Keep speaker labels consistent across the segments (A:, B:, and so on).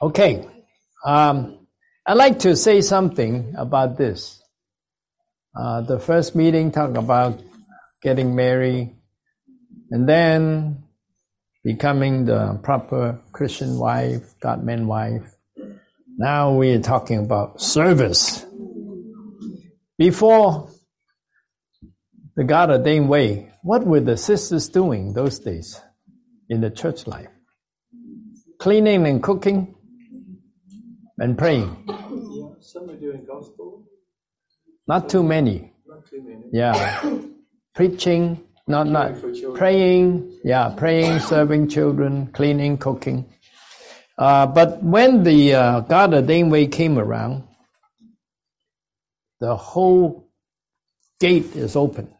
A: Okay. Um, I'd like to say something about this. Uh, the first meeting talked about getting married and then becoming the proper Christian wife, God man wife. Now we are talking about service. Before the God ordained way, what were the sisters doing those days in the church life? Cleaning and cooking and praying.
B: Yeah, Some were doing gospel.
A: Not too many.
B: Not too many.
A: Yeah. Preaching, not not praying. Yeah, praying, serving children, cleaning, cooking. Uh, but when the uh, God ordained way came around, the whole gate is open.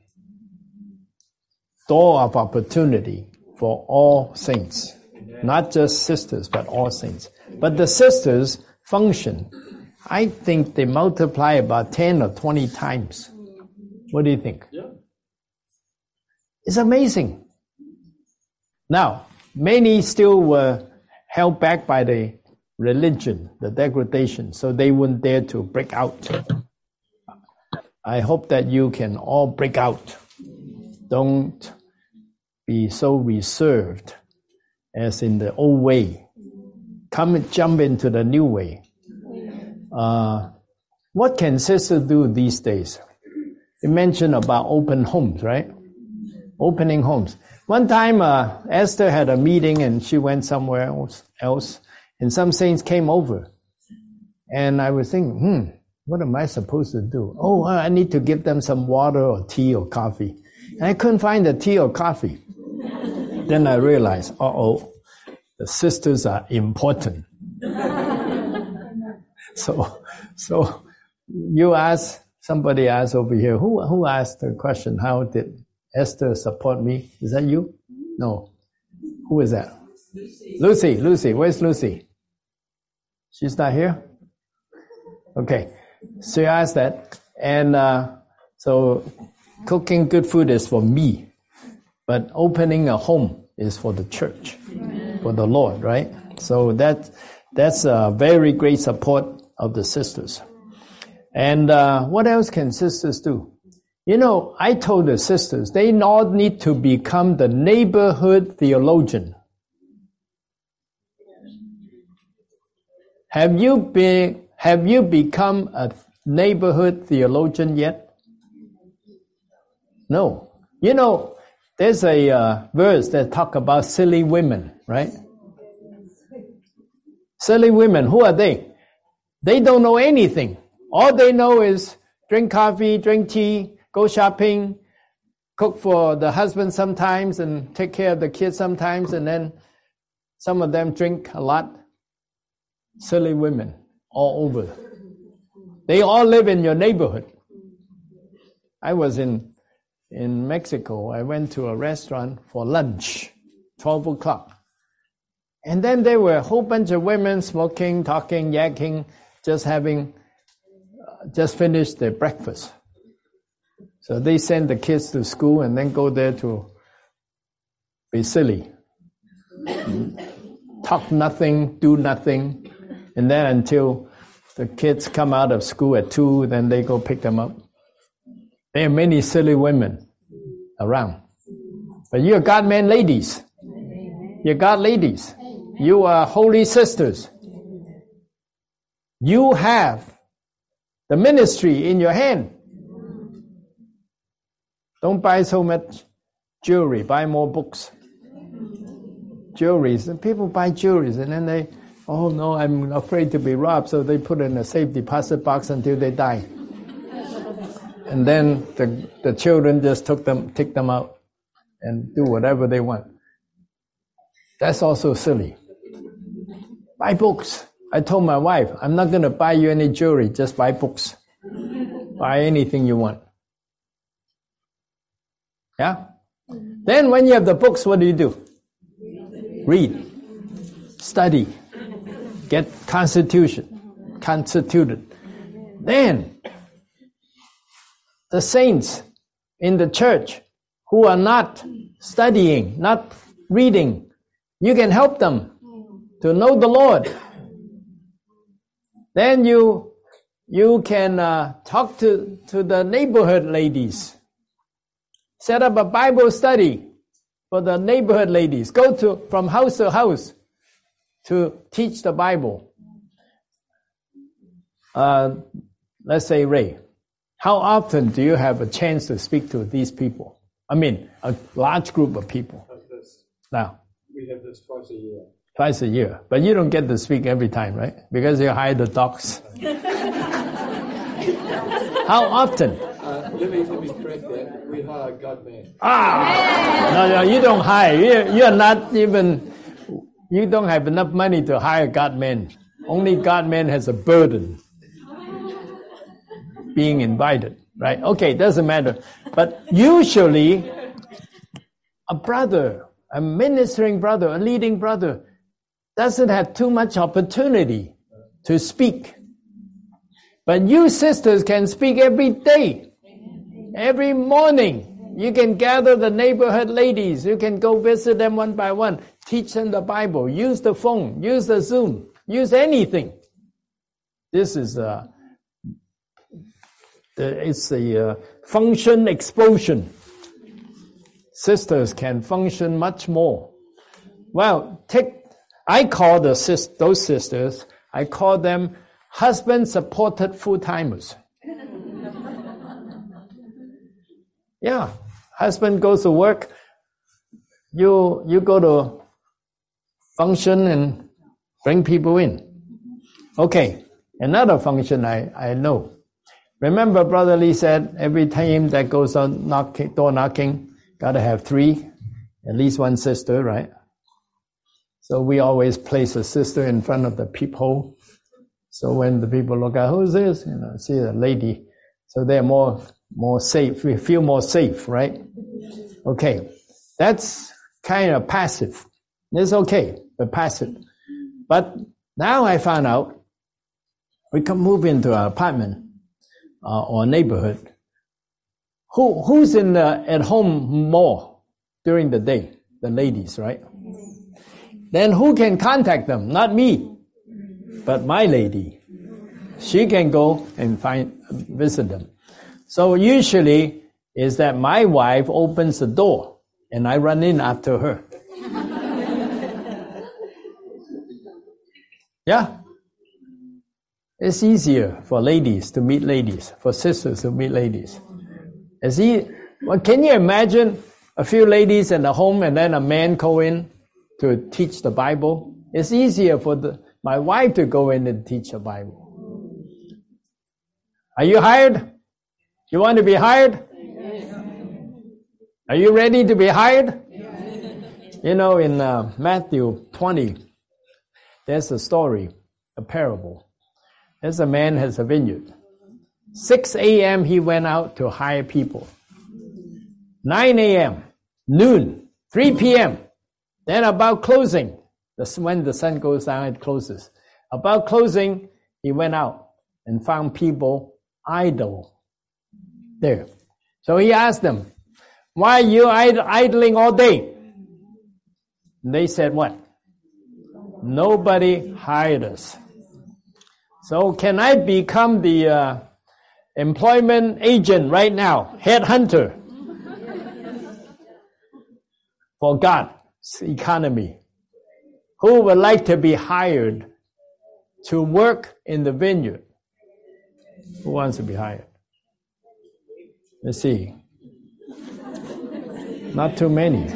A: Door of opportunity for all saints, not just sisters, but all saints. But the sisters function. I think they multiply about 10 or 20 times. What do you think?
B: Yeah.
A: It's amazing. Now, many still were held back by the religion, the degradation, so they wouldn't dare to break out. I hope that you can all break out. Don't be so reserved as in the old way. Come jump into the new way. Uh, what can sisters do these days? You mentioned about open homes, right? Opening homes. One time, uh, Esther had a meeting and she went somewhere else, else, and some saints came over. And I was thinking, hmm, what am I supposed to do? Oh, I need to give them some water or tea or coffee. And I couldn't find the tea or coffee. then I realized, uh oh, the sisters are important. so, so you ask, somebody asked over here, who, who asked the question, how did Esther support me? Is that you? No. Who is that? Lucy. Lucy, Lucy. Where's Lucy? She's not here? Okay. So you asked that. And uh, so cooking good food is for me, but opening a home is for the church, for the Lord, right? So that that's a very great support of the sisters. And uh, what else can sisters do? You know, I told the sisters they not need to become the neighborhood theologian. Have you been have you become a neighborhood theologian yet? No. You know, there's a uh, verse that talk about silly women, right? Silly women, who are they? They don't know anything. All they know is drink coffee, drink tea, go shopping, cook for the husband sometimes, and take care of the kids sometimes, and then some of them drink a lot. Silly women all over. They all live in your neighborhood. I was in in Mexico. I went to a restaurant for lunch, twelve o'clock, and then there were a whole bunch of women smoking, talking, yakking, just having, uh, just finished their breakfast. So they send the kids to school and then go there to be silly, talk nothing, do nothing, and then until the kids come out of school at two, then they go pick them up. There are many silly women around. But you're God man ladies. You're God ladies. You are holy sisters. You have the ministry in your hand. Don't buy so much jewelry, buy more books. Jewelries. And people buy jewelries and then they Oh no, I'm afraid to be robbed, so they put in a safe deposit box until they die. and then the, the children just took them, take them out and do whatever they want. That's also silly. Buy books. I told my wife, I'm not going to buy you any jewelry, just buy books. buy anything you want. Yeah? Then when you have the books, what do you do? Read. Study get constitution, constituted. Then the saints in the church who are not studying, not reading, you can help them to know the Lord. Then you you can uh, talk to, to the neighborhood ladies. Set up a Bible study for the neighborhood ladies. Go to from house to house to teach the Bible. Uh, let's say Ray, how often do you have a chance to speak to these people? I mean, a large group of people. Now,
B: we have this twice a year.
A: Twice a year, but you don't get to speak every time, right? Because you hire the dogs. how often?
B: Uh, let me let me correct that. We hire God man.
A: Ah, no, no, you don't hire. You, you're not even. You don't have enough money to hire God man. Only God man has a burden being invited, right? Okay, doesn't matter. But usually, a brother, a ministering brother, a leading brother, doesn't have too much opportunity to speak. But you sisters can speak every day, every morning. You can gather the neighborhood ladies. You can go visit them one by one, teach them the Bible, use the phone, use the Zoom, use anything. This is a it's a uh, function explosion. Sisters can function much more. Well, take, I call the sis, those sisters, I call them husband supported full timers. yeah, husband goes to work, you, you go to function and bring people in. Okay, another function I, I know. Remember, Brother Lee said every time that goes on knocking, door knocking, gotta have three, at least one sister, right? So we always place a sister in front of the peephole. So when the people look at who's this, you know, see the lady. So they're more more safe. We feel more safe, right? Okay, that's kind of passive. It's okay, but passive. But now I found out we can move into an apartment uh, or neighborhood, who who's in the, at home more during the day? The ladies, right? Then who can contact them? Not me, but my lady. She can go and find visit them. So usually is that my wife opens the door and I run in after her. yeah, it's easier for ladies to meet ladies, for sisters to meet ladies. Is he, well, can you imagine a few ladies in the home and then a man go in to teach the Bible? It's easier for the, my wife to go in and teach the Bible. Are you hired? You want to be hired? Are you ready to be hired? You know, in uh, Matthew 20, there's a story, a parable as a man has a vineyard. 6 a.m. he went out to hire people. 9 a.m., noon, 3 p.m. Then about closing, when the sun goes down, it closes. About closing, he went out and found people idle there. So he asked them, why are you idling all day? And they said what? Nobody hired us. So can I become the uh, employment agent right now, headhunter for God's economy? Who would like to be hired to work in the vineyard? Who wants to be hired? Let's see. Not too many.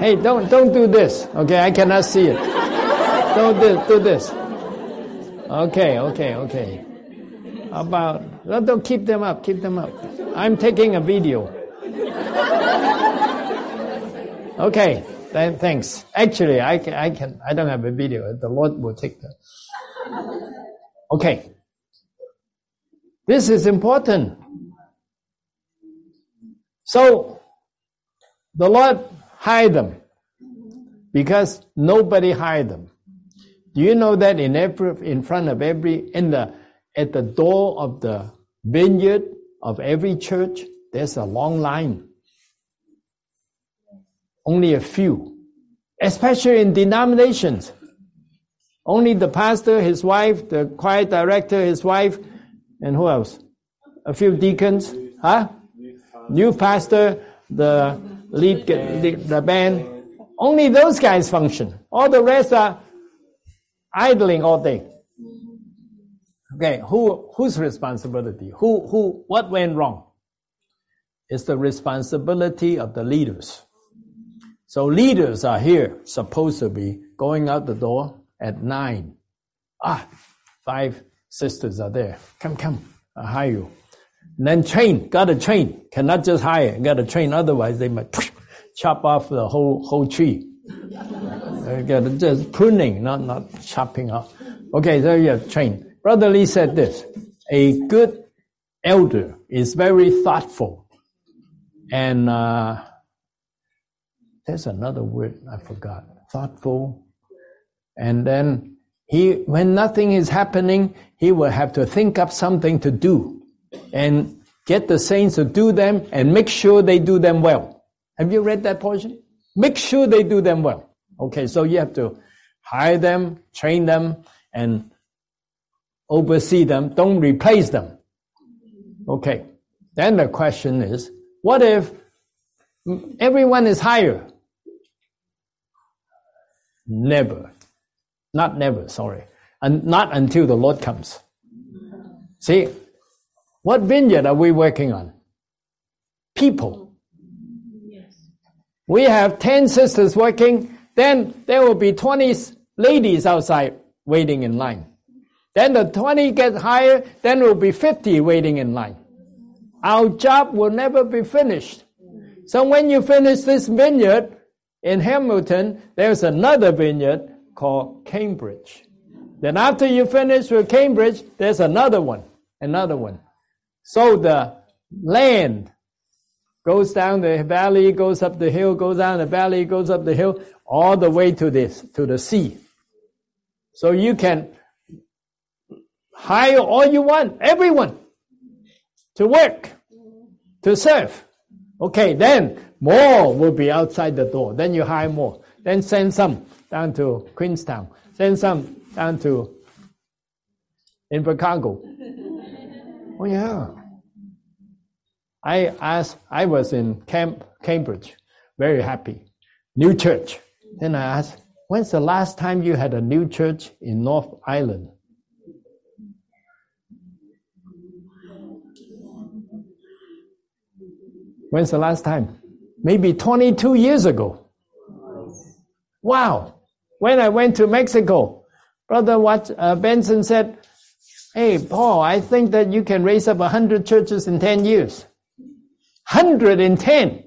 A: Hey, don't don't do this. Okay, I cannot see it. Don't do, do this. Okay, okay, okay. About, don't keep them up, keep them up. I'm taking a video. Okay, then thanks. Actually, I can, I can, I don't have a video. The Lord will take that. Okay. This is important. So, the Lord hired them because nobody hired them. Do you know that in every, in front of every, in the, at the door of the vineyard of every church, there's a long line. Only a few, especially in denominations. Only the pastor, his wife, the choir director, his wife, and who else? A few deacons, huh? New pastor, the lead, the, band. Only those guys function. All the rest are idling all day. Okay, who whose responsibility? Who who what went wrong? It's the responsibility of the leaders. So leaders are here, supposed to be going out the door at nine. Ah, five sisters are there. Come, come, I hire you. And then train, gotta train. Cannot just hire, gotta train, otherwise they might chop off the whole whole tree. gotta just pruning, not not chopping off. Okay, so you have train. Brother Lee said this: a good elder is very thoughtful, and uh, there's another word I forgot. Thoughtful. And then he, when nothing is happening, he will have to think up something to do and get the saints to do them and make sure they do them well. Have you read that portion? Make sure they do them well. Okay, so you have to hire them, train them, and oversee them. Don't replace them. Okay. Then the question is, what if everyone is hired Never. Not never, sorry. And not until the Lord comes. See, what vineyard are we working on? People. Yes. We have 10 sisters working, then there will be 20 ladies outside waiting in line. Then the 20 get higher, then will be 50 waiting in line. Our job will never be finished. So when you finish this vineyard, in Hamilton, there's another vineyard called Cambridge. Then after you finish with Cambridge, there's another one, another one. So the land goes down the valley, goes up the hill, goes down the valley, goes up the hill, all the way to this, to the sea. So you can hire all you want, everyone, to work, to serve. Okay, then more will be outside the door. Then you hire more. Then send some down to Queenstown. Send some down to Invercargill. oh yeah. I asked, I was in camp, Cambridge, very happy. New church. Then I asked, when's the last time you had a new church in North Island? When's the last time? Maybe 22 years ago. Wow. When I went to Mexico, Brother Wat, uh, Benson said, Hey, Paul, I think that you can raise up 100 churches in 10 years. 110.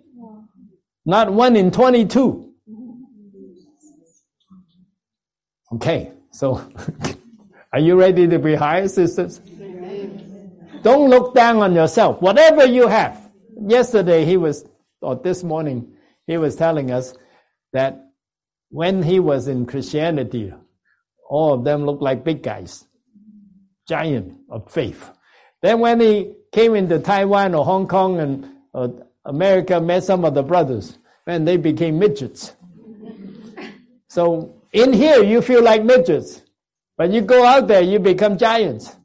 A: Not one in 22. Okay, so are you ready to be hired, sisters? Don't look down on yourself. Whatever you have. Yesterday he was or this morning, he was telling us that when he was in Christianity, all of them looked like big guys, giant of faith. Then when he came into Taiwan or Hong Kong and uh, America, met some of the brothers, and they became midgets. So in here, you feel like midgets, but you go out there, you become giants.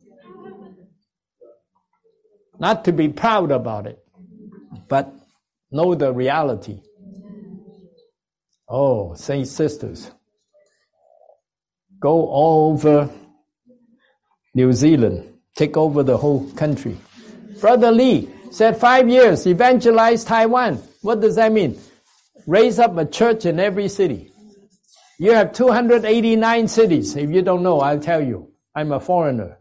A: Not to be proud about it, but know the reality. Oh, saint sisters, go all over New Zealand, take over the whole country. Brother Lee said five years, evangelize Taiwan. What does that mean? Raise up a church in every city. You have 289 cities. If you don't know, I'll tell you. I'm a foreigner.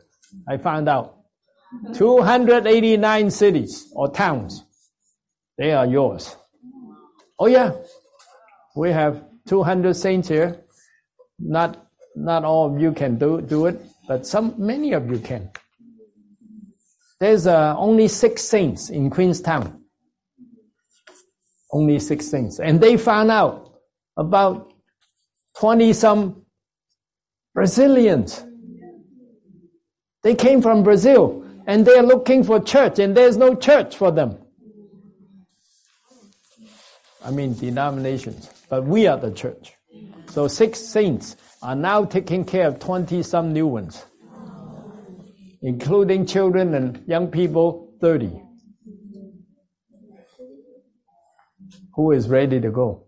A: I found out. 289 cities or towns. They are yours. Oh yeah, we have 200 saints here. Not not all of you can do do it, but some many of you can. There's uh, only six saints in Queenstown. Only six saints, and they found out about 20 some Brazilians. They came from Brazil and they're looking for church, and there's no church for them. I mean denominations, but we are the church. So six saints are now taking care of 20 some new ones, including children and young people, 30. Who is ready to go?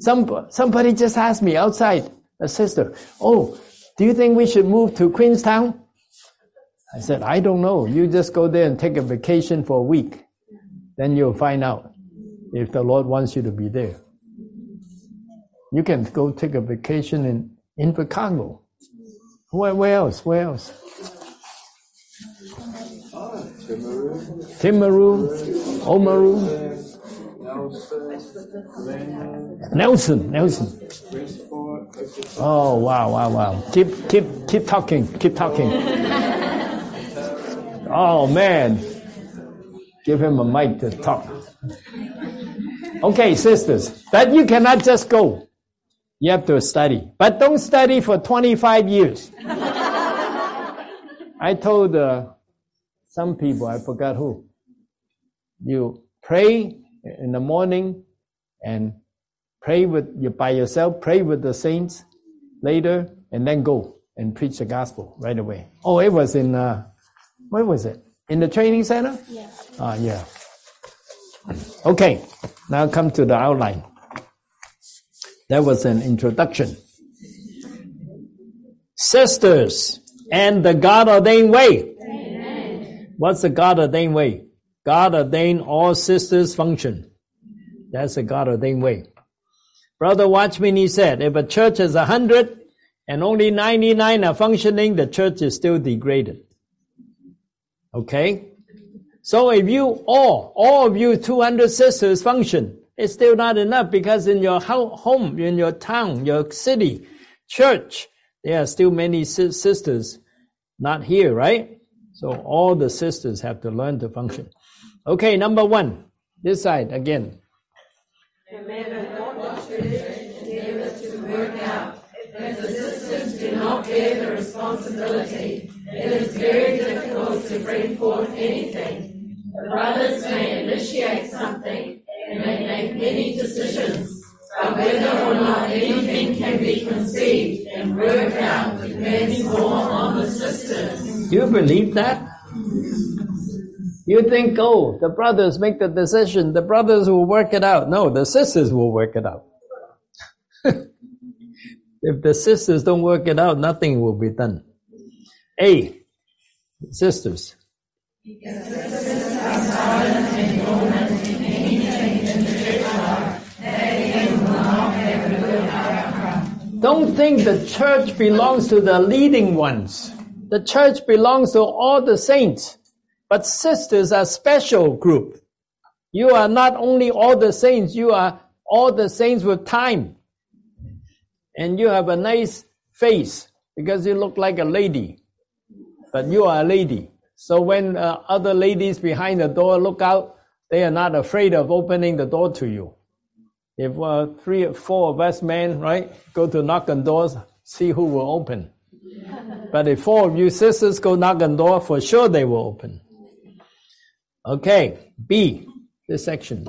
A: Some, somebody just asked me outside, a sister, Oh, do you think we should move to Queenstown? I said, I don't know. You just go there and take a vacation for a week. Then you'll find out if the Lord wants you to be there. You can go take a vacation in, in Chicago. Where, where else? Where else? Timaru. Oamaru. Nelson. Nelson. Oh wow, wow, wow. Keep keep keep talking. Keep talking. Oh man. Give him a mic to talk. Okay, sisters, but you cannot just go. You have to study. But don't study for 25 years. I told uh, some people, I forgot who, you pray in the morning and pray with you by yourself, pray with the saints later, and then go and preach the gospel right away. Oh, it was in, uh, where was it? In the training center?
C: Yeah.
A: Ah, yeah. Okay, now come to the outline. That was an introduction. Sisters and the God ordained way. Amen. What's the God ordained way? God ordained all sisters function. That's the God ordained way. Brother Watchman, he said, if a church has a hundred and only 99 are functioning, the church is still degraded. Okay? So if you all, all of you 200 sisters function, it's still not enough because in your home, in your town, your city, church, there are still many sisters not here, right? So all the sisters have to learn to function. Okay, number one, this side again. The sisters do not bear the responsibility, it is very difficult to bring forth anything brothers may initiate something and may make many decisions, but whether or not anything can be conceived and worked out depends more on the sisters. Do you believe that? You think, oh, the brothers make the decision, the brothers will work it out. No, the sisters will work it out. if the sisters don't work it out, nothing will be done. A, sisters. Don't think the church belongs to the leading ones. The church belongs to all the saints. But sisters are special group. You are not only all the saints, you are all the saints with time. And you have a nice face because you look like a lady. But you are a lady. So when uh, other ladies behind the door look out, they are not afraid of opening the door to you. If uh, three or four of us men, right, go to knock on doors, see who will open. But if four of you sisters go knock on door, for sure they will open. Okay, B, this section.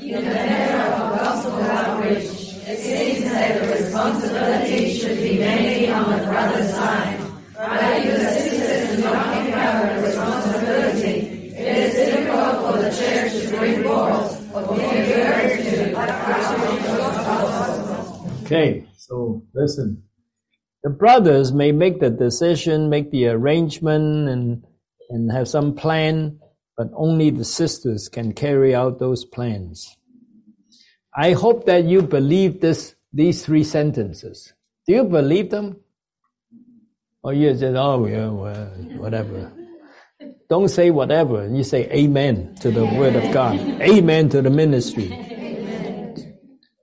A: In the matter of gospel outreach, it seems that the responsibility should be mainly on the brother's side. Rather, the sisters do not pick up the responsibility. It is difficult for the church to bring forth or to Okay, so listen. The brothers may make the decision, make the arrangement, and and have some plan, but only the sisters can carry out those plans. I hope that you believe this these three sentences. Do you believe them? Or you just, oh, yeah, well, whatever. Don't say whatever. You say amen to the word of God. Amen to the ministry.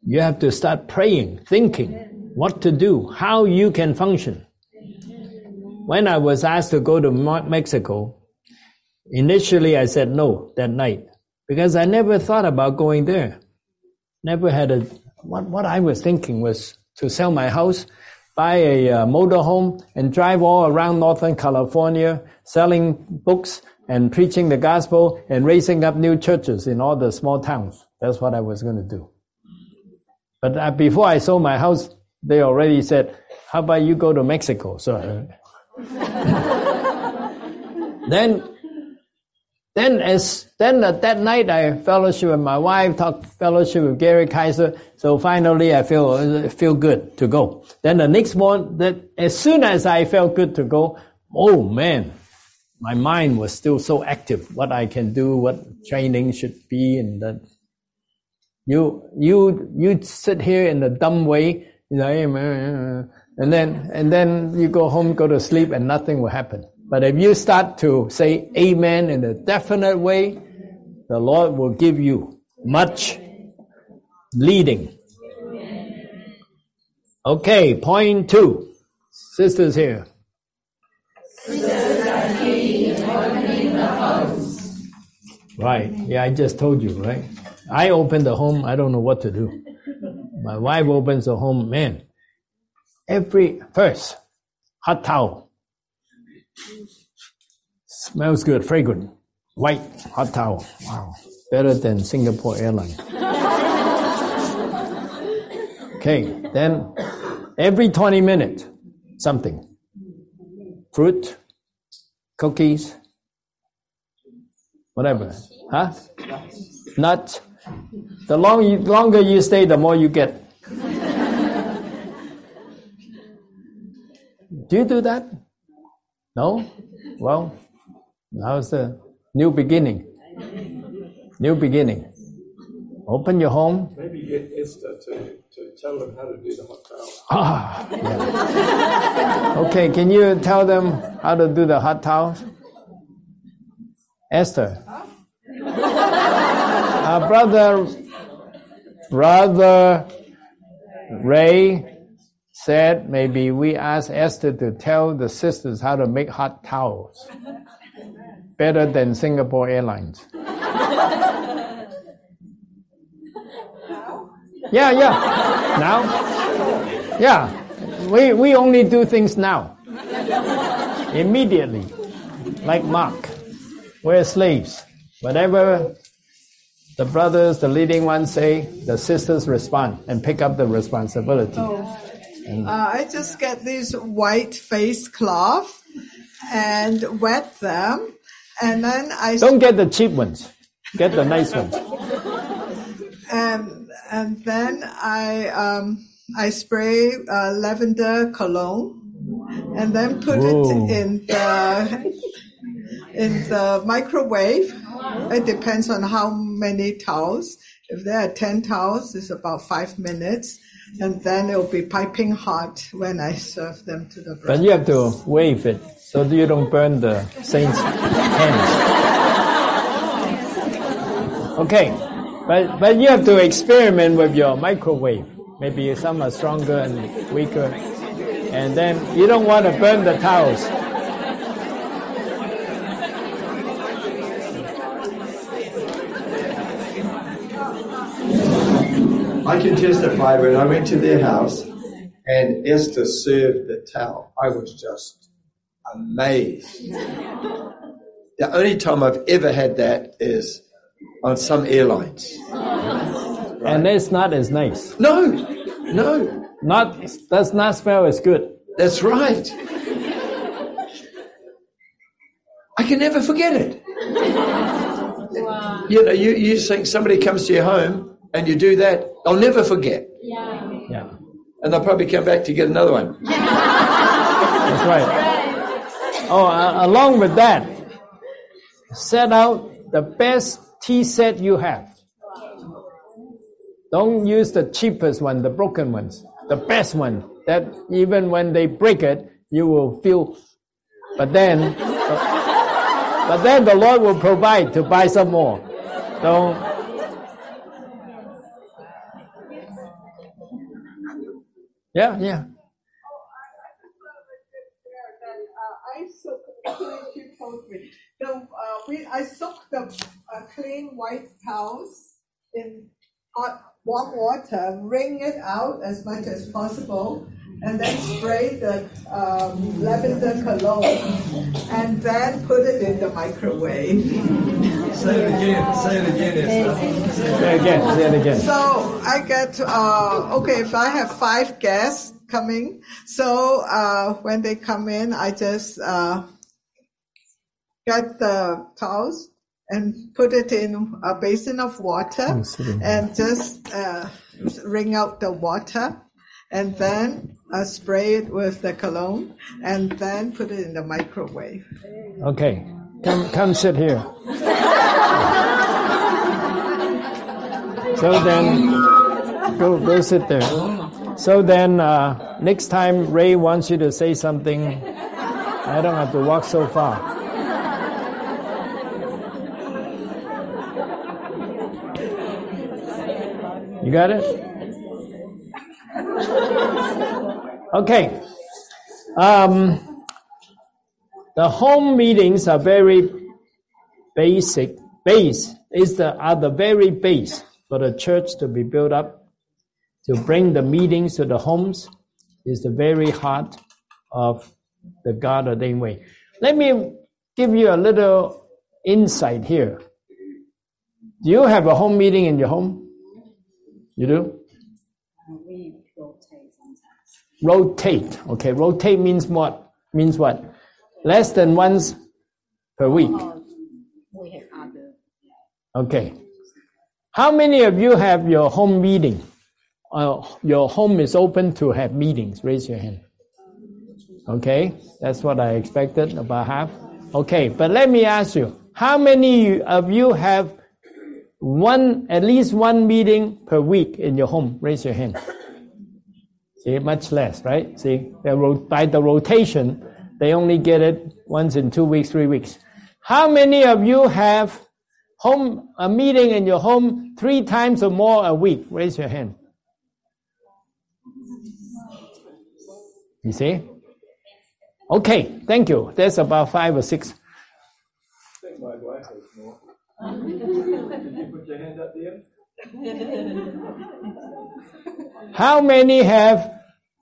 A: You have to start praying, thinking what to do, how you can function. When I was asked to go to Mexico, initially I said no that night because I never thought about going there. Never had a, what, what I was thinking was to sell my house buy a uh, motorhome and drive all around Northern California selling books and preaching the gospel and raising up new churches in all the small towns. That's what I was going to do. But uh, before I sold my house, they already said, How about you go to Mexico? So then, then as then uh, that night I fellowship with my wife, talk fellowship with Gary Kaiser. So finally I feel uh, feel good to go. Then the next morning, that as soon as I felt good to go, oh man, my mind was still so active. What I can do, what training should be, and that you you you sit here in a dumb way, you know, and then and then you go home, go to sleep, and nothing will happen. But if you start to say amen in a definite way, the Lord will give you much leading. Okay, point two. Sisters here. Right. Yeah, I just told you, right? I open the home, I don't know what to do. My wife opens the home, man. Every first hot towel Smells good, fragrant. White hot towel. Wow. Better than Singapore Airlines. okay, then every 20 minutes, something. Fruit, cookies, whatever. Huh? Nuts. The long, longer you stay, the more you get. do you do that? No? Well, now's the new beginning. New beginning. Open your home.
B: Maybe get Esther to, to tell them how to do the hot towel.
A: Ah, yeah. okay, can you tell them how to do the hot towel? Esther. Uh, brother, brother Ray said maybe we ask Esther to tell the sisters how to make hot towels. Better than Singapore Airlines. Yeah, yeah. Now? Yeah. We, we only do things now. Immediately. Like Mark. We're slaves. Whatever the brothers, the leading ones say, the sisters respond and pick up the responsibility. Oh.
C: Uh, I just get these white face cloth and wet them, and then I
A: don't get the cheap ones. Get the nice ones.
C: And and then I um, I spray uh, lavender cologne, and then put Whoa. it in the in the microwave. It depends on how many towels. If there are ten towels, it's about five minutes and then it'll be piping hot when I serve them to the
A: brothers. But you have to wave it so you don't burn the saints' hands. Okay, but but you have to experiment with your microwave. Maybe some are stronger and weaker, and then you don't want to burn the towels.
B: I can testify when I went to their house and Esther served the towel. I was just amazed. The only time I've ever had that is on some airlines.
A: Right? And it's not as nice.
B: No, no.
A: Not does not smell as good.
B: That's right. I can never forget it. Wow. You know, you, you think somebody comes to your home and you do that, I'll never forget.
A: Yeah. Yeah.
B: And they'll probably come back to get another one.
A: That's right. Oh, uh, along with that, set out the best tea set you have. Don't use the cheapest one, the broken ones. The best one that even when they break it, you will feel. But then, but then the Lord will provide to buy some more. Don't Yeah, yeah.
C: I soak, told me. The, uh, I soak the uh, clean white towels in hot warm water, wring it out as much as possible, and then spray the um, lavender cologne, and then put it in the microwave.
B: say it again. Say it again.
A: Say it again. Say it again.
C: So I get uh, okay. If I have five guests coming. So uh, when they come in, I just uh, get the towels and put it in a basin of water and just uh, wring out the water and then uh, spray it with the cologne and then put it in the microwave.
A: Okay, come come sit here. so then, go go sit there. So then, uh, next time Ray wants you to say something, I don't have to walk so far. You got it? Okay. Um, the home meetings are very basic. Base is the are the very base for the church to be built up. To bring the meetings to the homes is the very heart of the God ordained way. Let me give you a little insight here. Do you have a home meeting in your home? You do?
D: We rotate sometimes.
A: Rotate. Okay, rotate means what? Means what? Less than once per week.
D: Or we have other.
A: Okay. How many of you have your home meeting? Uh, your home is open to have meetings. Raise your hand. Okay, that's what I expected, about half. Okay, but let me ask you, how many of you have one, at least one meeting per week in your home? Raise your hand. See, much less, right? See, by the rotation, they only get it once in two weeks, three weeks. How many of you have home a meeting in your home three times or more a week? Raise your hand. You see? Okay, thank you. That's about five or six. How many have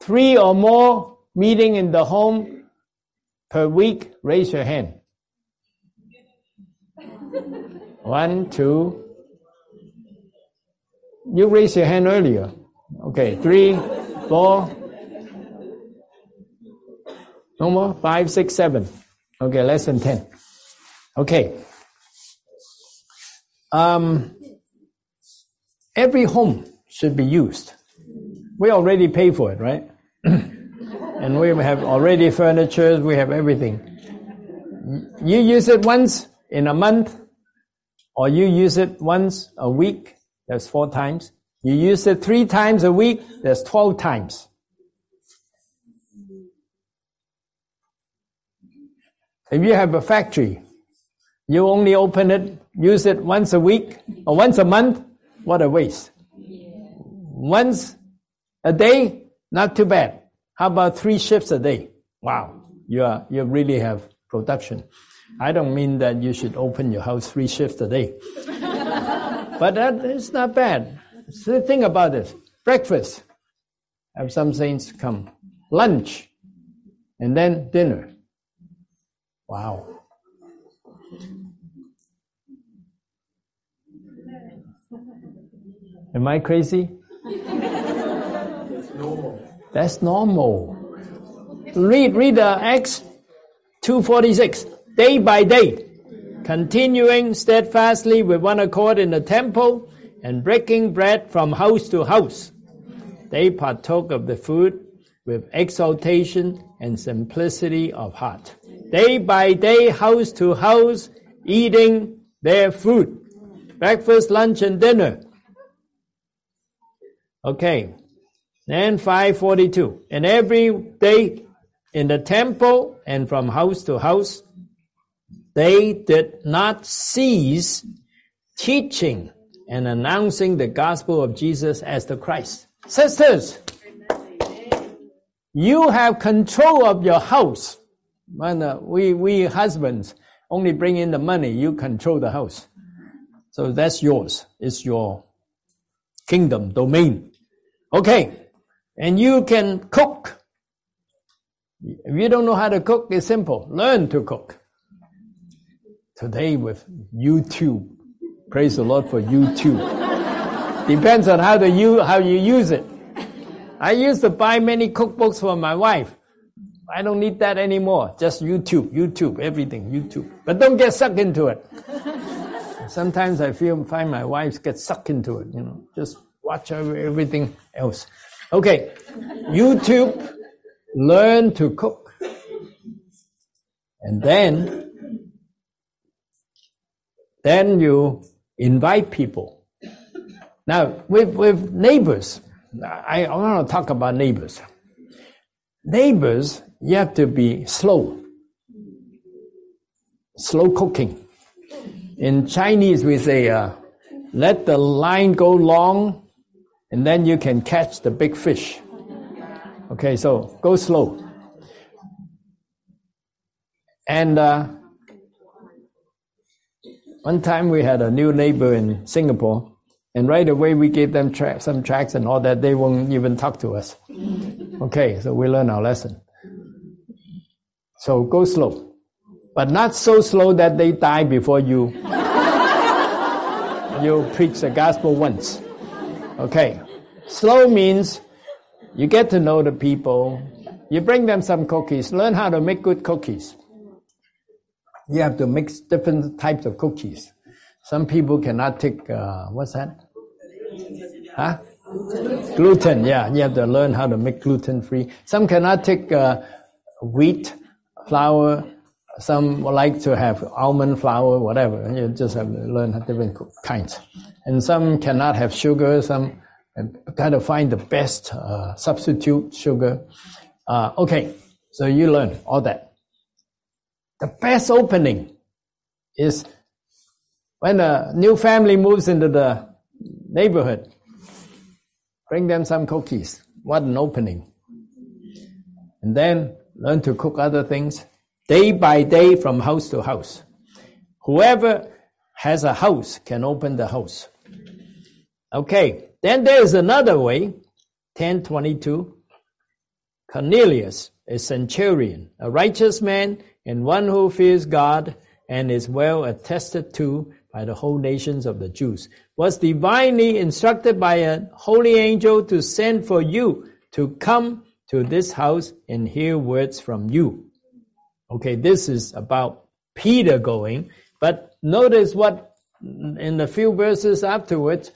A: three or more meeting in the home per week? Raise your hand. One, two. You raised your hand earlier. Okay, three, four. No more? Five, six, seven. Okay, less than ten. Okay. Um, every home should be used. We already pay for it, right? and we have already furniture, we have everything. You use it once in a month, or you use it once a week, that's four times. You use it three times a week, that's 12 times. If you have a factory, you only open it, use it once a week or once a month, what a waste. Once a day, not too bad. How about three shifts a day? Wow, you are, you really have production. I don't mean that you should open your house three shifts a day. but that is not bad. So think about this. Breakfast. Have some saints come. Lunch. And then dinner. Wow. Am I crazy? That's normal. Read, read the Acts 246. Day by day, continuing steadfastly with one accord in the temple and breaking bread from house to house. They partook of the food with exaltation and simplicity of heart. Day by day, house to house, eating their food. Breakfast, lunch, and dinner. Okay. Then 542. And every day in the temple and from house to house, they did not cease teaching and announcing the gospel of Jesus as the Christ. Sisters, you have control of your house. Uh, we, we husbands only bring in the money, you control the house. So that's yours. It's your kingdom, domain. Okay. And you can cook. If you don't know how to cook, it's simple. Learn to cook. Today with YouTube. Praise the Lord for YouTube. Depends on how, to you, how you use it. I used to buy many cookbooks for my wife. I don't need that anymore. Just YouTube, YouTube, everything, YouTube. But don't get sucked into it. Sometimes I feel find my wife gets sucked into it. You know, just watch everything else. Okay, YouTube, learn to cook, and then then you invite people. Now with with neighbors, I, want to talk about neighbors. Neighbors, you have to be slow, slow cooking. In Chinese, we say, uh, let the line go long and then you can catch the big fish. Okay, so go slow. And uh, one time we had a new neighbor in Singapore, and right away we gave them tra- some tracks and all that. They won't even talk to us. Okay, so we learn our lesson. So go slow but not so slow that they die before you you preach the gospel once. Okay. Slow means you get to know the people, you bring them some cookies, learn how to make good cookies. You have to mix different types of cookies. Some people cannot take uh, what's that? Huh? Gluten. Yeah, you have to learn how to make gluten free. Some cannot take uh, wheat flour some like to have almond flour, whatever. You just have to learn different kinds. And some cannot have sugar. Some kind of find the best uh, substitute sugar. Uh, okay, so you learn all that. The best opening is when a new family moves into the neighborhood. Bring them some cookies. What an opening. And then learn to cook other things day by day from house to house. Whoever has a house can open the house. Okay, then there is another way, 1022. Cornelius, a centurion, a righteous man, and one who fears God and is well attested to by the whole nations of the Jews, was divinely instructed by a holy angel to send for you to come to this house and hear words from you. Okay, this is about Peter going, but notice what in the few verses afterwards,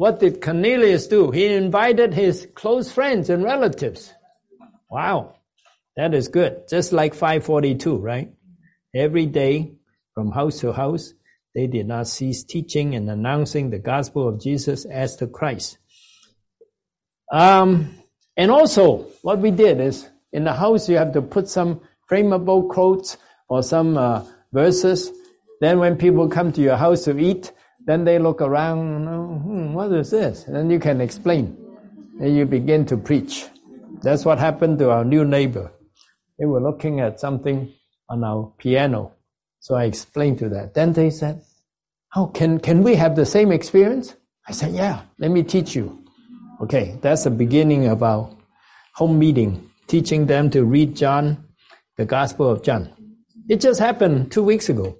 A: what did Cornelius do? He invited his close friends and relatives. Wow, that is good. Just like 542, right? Every day from house to house, they did not cease teaching and announcing the gospel of Jesus as the Christ. Um, and also, what we did is in the house, you have to put some frameable quotes or some uh, verses. Then when people come to your house to eat, then they look around, hmm, what is this? And then you can explain. And you begin to preach. That's what happened to our new neighbor. They were looking at something on our piano. So I explained to that. Then they said, Oh, can, can we have the same experience? I said, Yeah, let me teach you. Okay, that's the beginning of our home meeting, teaching them to read John the Gospel of John. It just happened two weeks ago.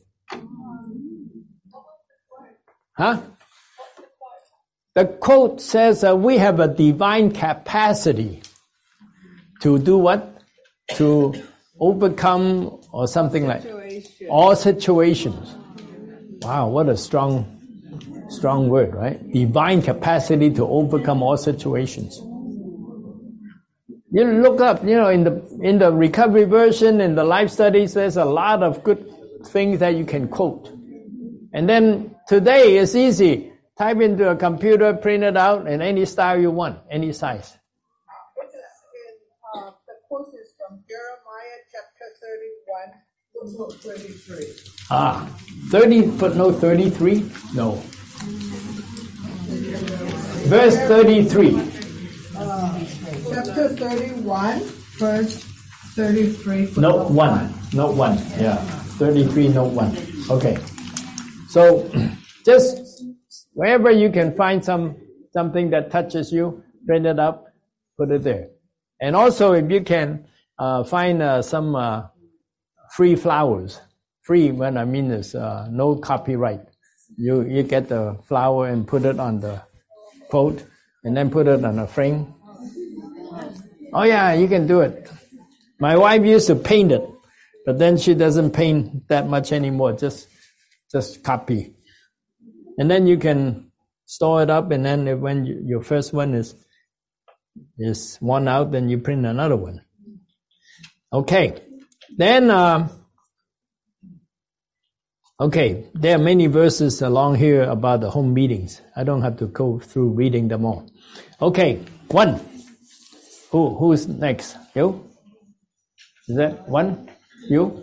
A: Huh? The quote says that we have a divine capacity to do what? To overcome or something like all situations. Wow, what a strong, strong word, right? Divine capacity to overcome all situations. You look up, you know, in the in the recovery version, in the life studies, there's a lot of good things that you can quote. And then today it's easy. Type into a computer, print it out in any style you want, any size.
C: Uh, the quote is from Jeremiah chapter 31, footnote 33.
A: Ah, 30, footnote 33? No. Verse 33
C: chapter 31, verse 33.
A: Note 1. Note 1. Yeah. 33, note 1. Okay. So just wherever you can find some something that touches you, print it up, put it there. And also if you can uh, find uh, some uh, free flowers, free when I mean is uh, no copyright. You you get the flower and put it on the quote, and then put it on a frame Oh yeah, you can do it. My wife used to paint it, but then she doesn't paint that much anymore. Just, just copy, and then you can store it up, and then when you, your first one is is one out, then you print another one. Okay, then. Uh, Okay, there are many verses along here about the home meetings. I don't have to go through reading them all. Okay, one. Who who's next? You? Is that one? You?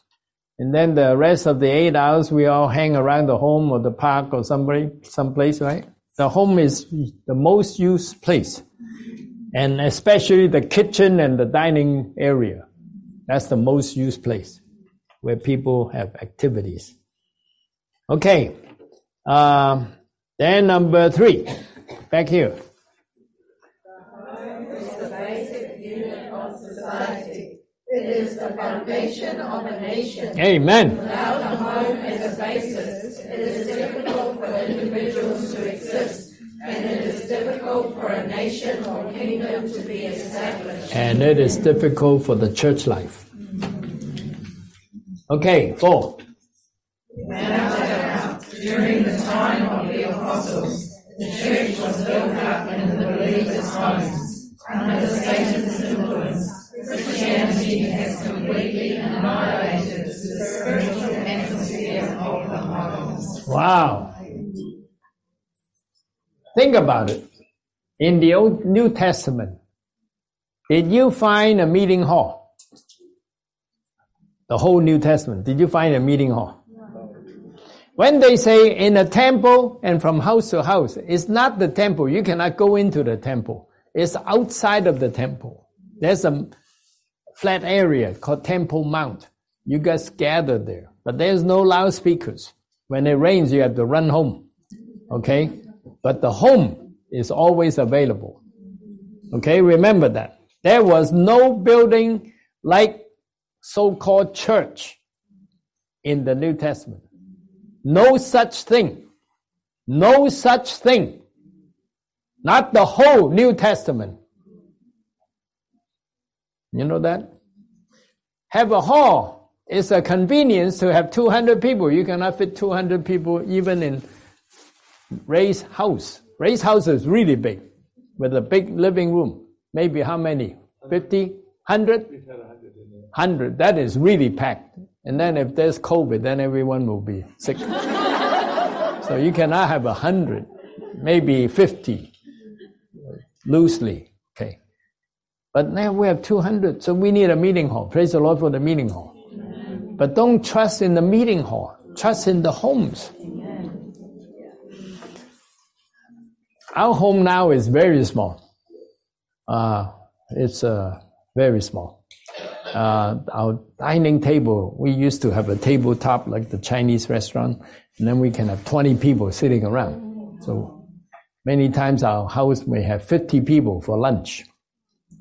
A: and then the rest of the eight hours we all hang around the home or the park or somebody someplace, right? The home is the most used place, and especially the kitchen and the dining area. That's the most used place where people have activities. Okay. Um, then number three, back here. It is the foundation of a nation. Amen. Without a home as a basis, it is difficult for individuals to exist, and it is difficult for a nation or kingdom to be established. And it is difficult for the church life. Okay, four. During the time of the apostles, the church was built up in the believers' homes. Under Satan's influence, Christianity has completely annihilated the spiritual atmosphere of the homes. Wow. Think about it. In the Old New Testament, did you find a meeting hall? the whole New Testament. Did you find a meeting hall? When they say in a temple and from house to house, it's not the temple. You cannot go into the temple. It's outside of the temple. There's a flat area called Temple Mount. You guys gather there, but there's no loudspeakers. When it rains, you have to run home. Okay? But the home is always available. Okay? Remember that. There was no building like so-called church in the New Testament. No such thing. No such thing. Not the whole New Testament. You know that? Have a hall. It's a convenience to have 200 people. You cannot fit 200 people even in Ray's house. Ray's house is really big with a big living room. Maybe how many? 50? 100? hundred, that is really packed. And then if there's COVID, then everyone will be sick. so you cannot have a hundred, maybe fifty, loosely. But now we have 200, so we need a meeting hall. Praise the Lord for the meeting hall. But don't trust in the meeting hall. Trust in the homes. Our home now is very small. Uh, it's uh, very small uh, our dining table, we used to have a tabletop like the Chinese restaurant, and then we can have 20 people sitting around. So many times our house may have 50 people for lunch.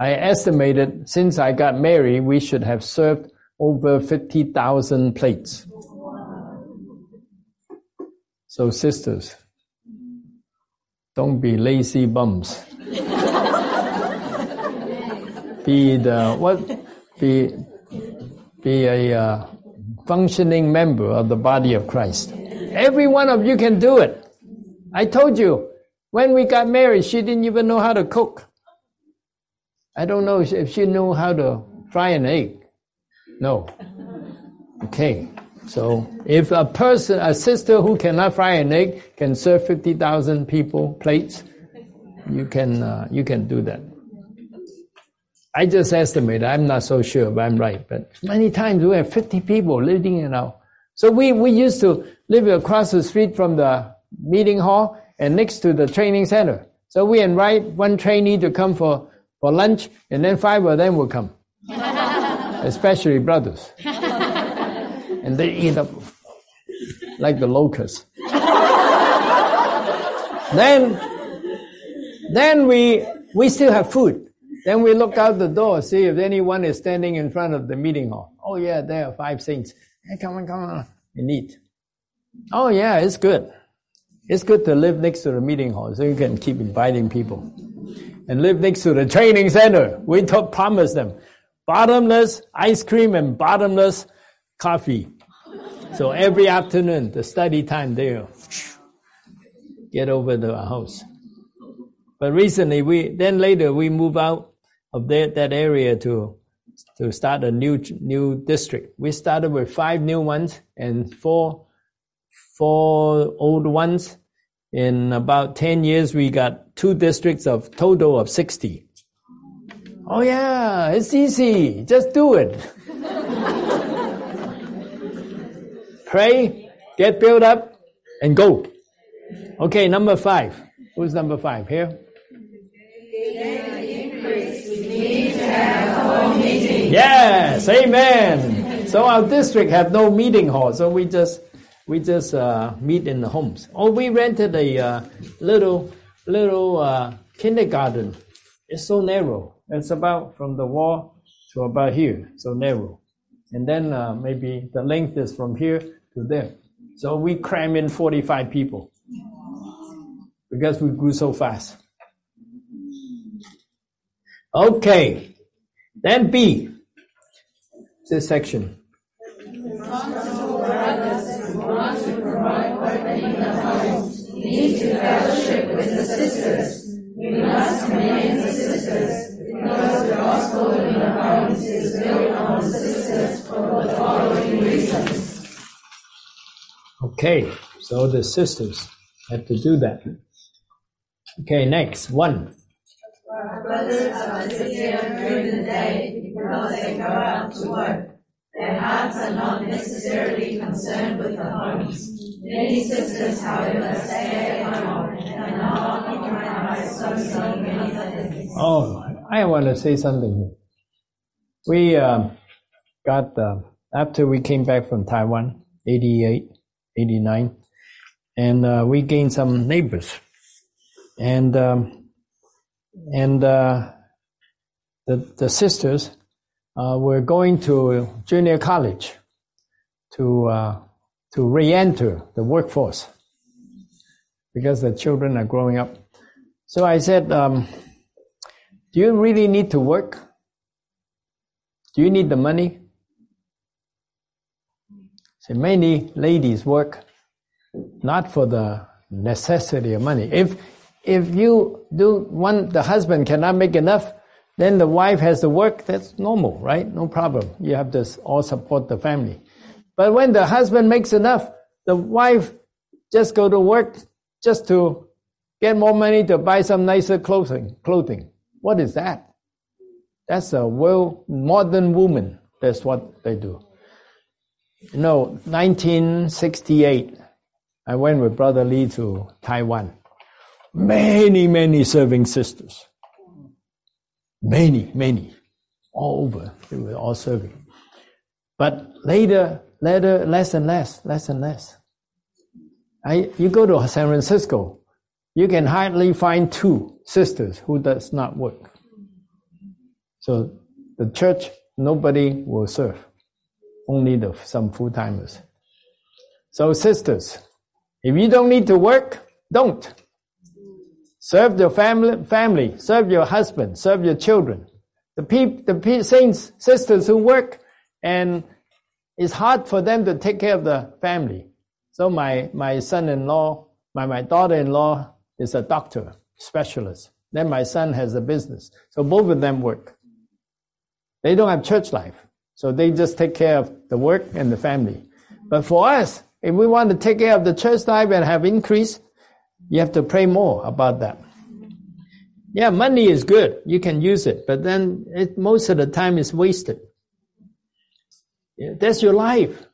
A: I estimated since I got married, we should have served over 50,000 plates. So sisters, don't be lazy bums. be the, what, be, be a uh, functioning member of the body of Christ. Every one of you can do it. I told you, when we got married, she didn't even know how to cook. I don't know if she knew how to fry an egg. No. Okay. So if a person, a sister who cannot fry an egg can serve 50,000 people plates, you can, uh, you can do that. I just estimate. I'm not so sure if I'm right, but many times we have 50 people living in our. So we, we used to live across the street from the meeting hall and next to the training center. So we invite one trainee to come for, for lunch, and then five of them will come. Especially brothers. and they eat up like the locusts. then, then we, we still have food. Then we look out the door, see if anyone is standing in front of the meeting hall. Oh yeah, there are five saints. Hey, come on, come on, and eat. Oh yeah, it's good. It's good to live next to the meeting hall so you can keep inviting people. And live next to the training center. We told, promise them bottomless ice cream and bottomless coffee. So every afternoon, the study time there, get over to our house. But recently, we then later we move out of that, that area to to start a new new district. We started with five new ones and four four old ones. In about ten years, we got two districts of total of sixty. Oh yeah, it's easy. Just do it. Pray, get built up, and go. Okay, number five. Who's number five here? Yes, amen. So our district have no meeting hall, so we just we just uh, meet in the homes. Or we rented a uh, little little uh, kindergarten. It's so narrow. It's about from the wall to about here, so narrow. And then uh, maybe the length is from here to there. So we cram in 45 people because we grew so fast. Okay, then B this section. We need to fellowship with the sisters. We must commend the sisters because the gospel in the homes is built on the sisters for the following reasons. Okay, so the sisters have to do that. Okay, next one. Our brothers are busier during the day because they go out to work. Their hearts are not necessarily concerned with the homes. Many sisters, however, stay at home and are occupied so, so many things. Oh, I want to say something. We uh, got, uh, after we came back from Taiwan, 88, 89, and uh, we gained some neighbors. And um, and uh, the the sisters uh, were going to junior college to uh, to re-enter the workforce because the children are growing up. So I said, um, "Do you really need to work? Do you need the money?" So many ladies work not for the necessity of money. If if you do one, the husband cannot make enough, then the wife has to work. That's normal, right? No problem. You have to all support the family. But when the husband makes enough, the wife just go to work just to get more money to buy some nicer clothing. Clothing. What is that? That's a well modern woman. That's what they do. You know, 1968, I went with Brother Lee to Taiwan many, many serving sisters. Many, many. All over. They were all serving. But later, later, less and less, less and less. I, you go to San Francisco, you can hardly find two sisters who does not work. So the church, nobody will serve. Only the, some full timers. So sisters, if you don't need to work, don't. Serve your family, family, serve your husband, serve your children. The people, the pe- saints, sisters who work and it's hard for them to take care of the family. So my, my son-in-law, my, my daughter-in-law is a doctor, specialist. Then my son has a business. So both of them work. They don't have church life. So they just take care of the work and the family. But for us, if we want to take care of the church life and have increase, you have to pray more about that. Yeah, money is good. You can use it, but then it, most of the time is wasted. Yeah, that's your life.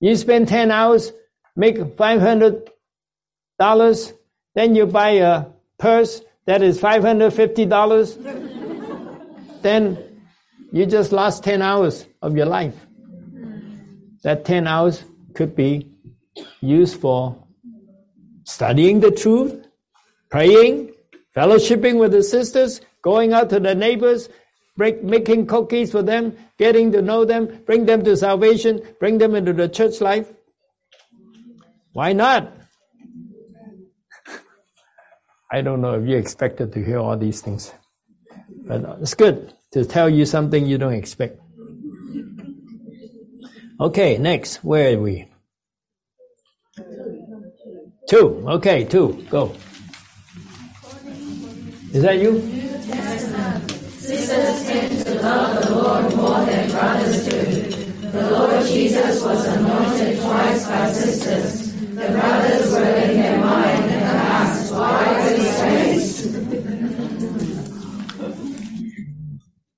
A: You spend 10 hours, make $500, then you buy a purse that is $550, then you just lost 10 hours of your life. That 10 hours could be used for studying the truth, praying, fellowshipping with the sisters, going out to the neighbors, break, making cookies for them, getting to know them, bring them to salvation, bring them into the church life. Why not? I don't know if you expected to hear all these things, but it's good to tell you something you don't expect. Okay, next, where are we? Two. Okay, two. Go. Is that you? Sisters tend to love the Lord more than brothers do. The Lord Jesus was anointed twice by sisters. The brothers were in their mind and asked, Why this haste?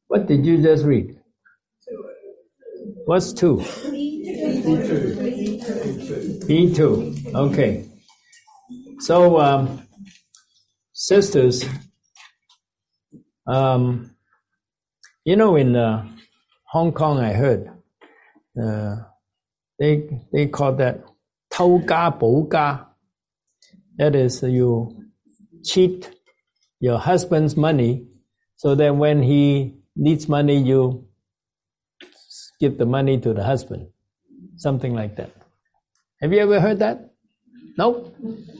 A: What did you just read? What's two? B2. B2. Okay. So, um, sisters, um, you know, in uh, Hong Kong, I heard uh, they they call that "tao ga ga." That is, you cheat your husband's money, so that when he needs money, you give the money to the husband. Something like that. Have you ever heard that? No. Nope.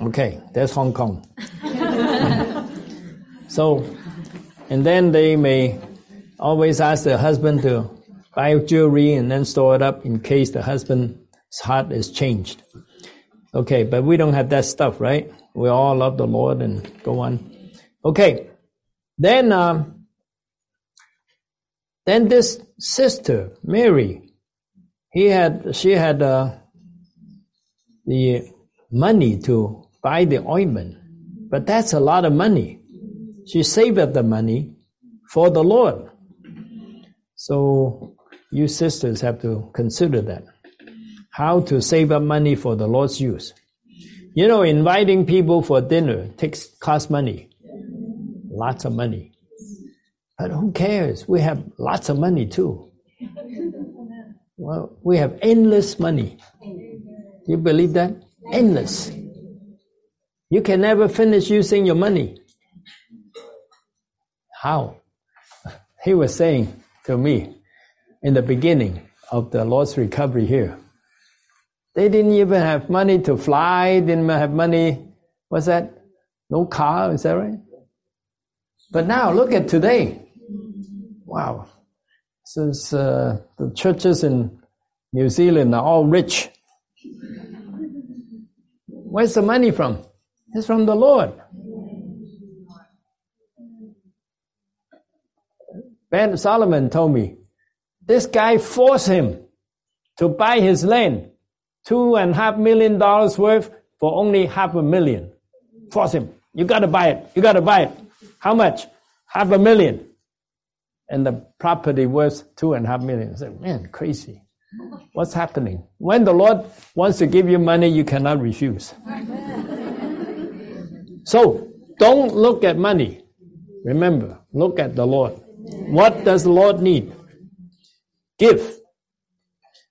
A: Okay, that's Hong Kong. so, and then they may always ask the husband to buy jewelry and then store it up in case the husband's heart is changed. Okay, but we don't have that stuff, right? We all love the Lord and go on. Okay, then um, then this sister Mary, he had she had uh, the money to buy the ointment, but that's a lot of money. She saved up the money for the Lord. So you sisters have to consider that. How to save up money for the Lord's use. You know, inviting people for dinner takes cost money. Lots of money. But who cares? We have lots of money too. Well, we have endless money. Do you believe that? Endless. You can never finish using your money. How? He was saying to me in the beginning of the Lord's recovery here. They didn't even have money to fly, didn't have money. What's that? No car, is that right? But now look at today. Wow. Since uh, the churches in New Zealand are all rich. Where's the money from? It's from the Lord. Ben Solomon told me this guy forced him to buy his land, two and a half million dollars worth for only half a million. Force him. You gotta buy it. You gotta buy it. How much? Half a million. And the property worth two and a half million. I said, man, crazy. What's happening? When the Lord wants to give you money, you cannot refuse. So don't look at money. Remember, look at the Lord. What does the Lord need? Give.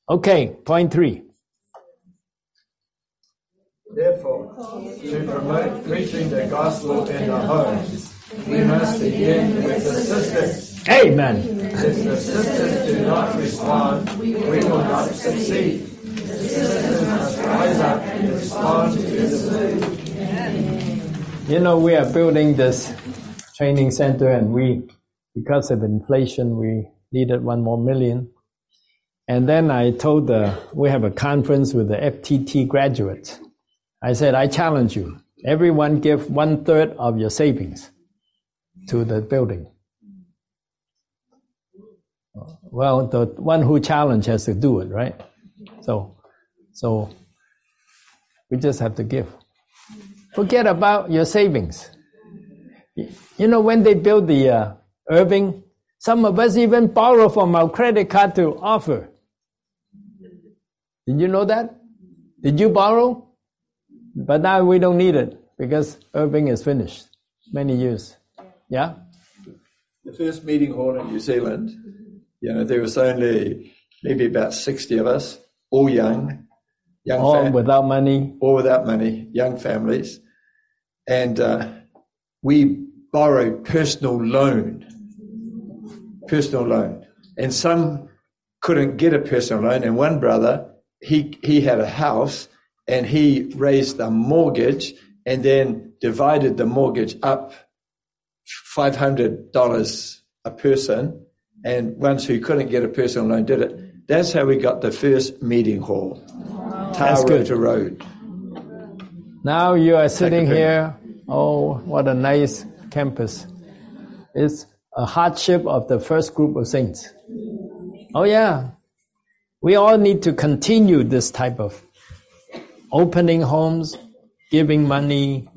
A: Okay, point three.
B: Therefore, to promote preaching the gospel in the homes, we must begin with the sisters.
A: Amen.
B: If the sisters do not respond, we will not succeed. The sisters must rise up and respond to this.
A: You know, we are building this training center and we, because of inflation, we needed one more million. And then I told the, we have a conference with the FTT graduates. I said, I challenge you. Everyone give one third of your savings to the building. Well, the one who challenge has to do it, right? So, so we just have to give. Forget about your savings. You know, when they built the uh, Irving, some of us even borrow from our credit card to offer. Did you know that? Did you borrow? But now we don't need it because Irving is finished many years. Yeah?
B: The first meeting hall in New Zealand, you know, there was only maybe about 60 of us, all young, young
A: All
B: fam-
A: without money.
B: all without money, young families. And uh, we borrowed personal loan, personal loan. And some couldn't get a personal loan. And one brother, he, he had a house and he raised a mortgage and then divided the mortgage up $500 a person. And ones who couldn't get a personal loan did it. That's how we got the first meeting hall.
A: That's good.
B: Taharoto Road.
A: Now you are sitting here. Oh, what a nice campus. It's a hardship of the first group of saints. Oh, yeah. We all need to continue this type of opening homes, giving money,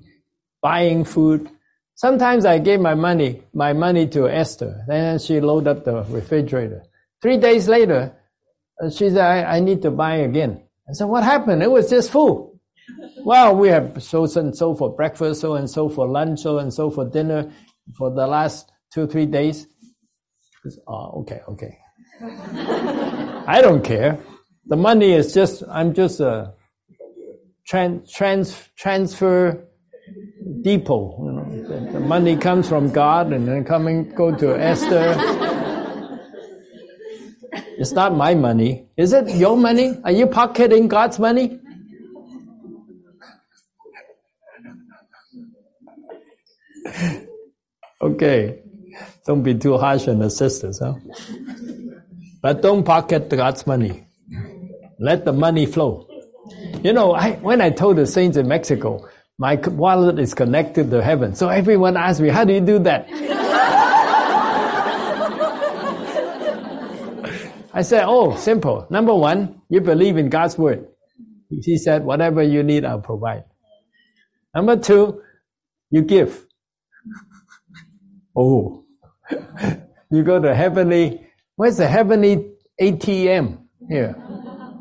A: buying food. Sometimes I gave my money, my money to Esther. Then she loaded up the refrigerator. Three days later, uh, she said, I, I need to buy again. I so what happened? It was just full. Well, we have so and so for breakfast, so and so for lunch, so and so for dinner for the last two, three days. Oh, okay, okay. I don't care. The money is just, I'm just a trans, trans, transfer depot. You know, the, the money comes from God and then coming, go to Esther. It's not my money. Is it your money? Are you pocketing God's money? Okay. Don't be too harsh on the sisters, huh? But don't pocket God's money. Let the money flow. You know, I, when I told the saints in Mexico, my wallet is connected to heaven. So everyone asked me, how do you do that? I said, oh, simple. Number one, you believe in God's word. He said, whatever you need, I'll provide. Number two, you give. Oh, you go to heavenly, where's the heavenly ATM here?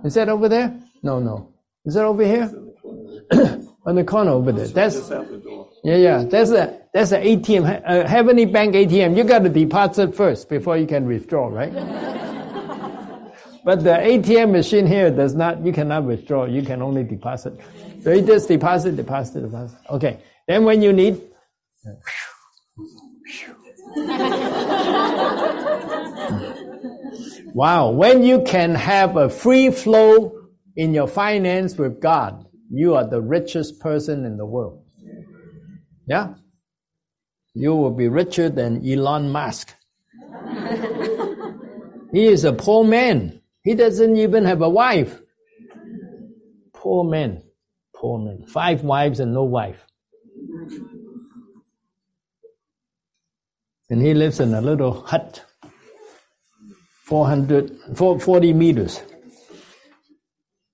A: Is that over there? No, no. Is that over here? On the corner over there. That's, yeah, yeah. That's a, that's an ATM, a heavenly bank ATM. You got to deposit first before you can withdraw, right? But the ATM machine here does not, you cannot withdraw, you can only deposit. So you just deposit, deposit, deposit. Okay. Then when you need, wow, when you can have a free flow in your finance with God, you are the richest person in the world. Yeah? You will be richer than Elon Musk. he is a poor man. He doesn't even have a wife. Poor man. Poor man. Five wives and no wife. And he lives in a little hut. 400, 40 meters.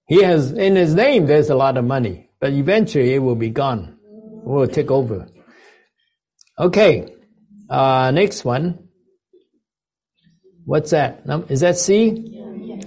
A: He has, in his name, there's a lot of money, but eventually it will be gone. It will take over. Okay. Uh, next one. What's that? Is that C?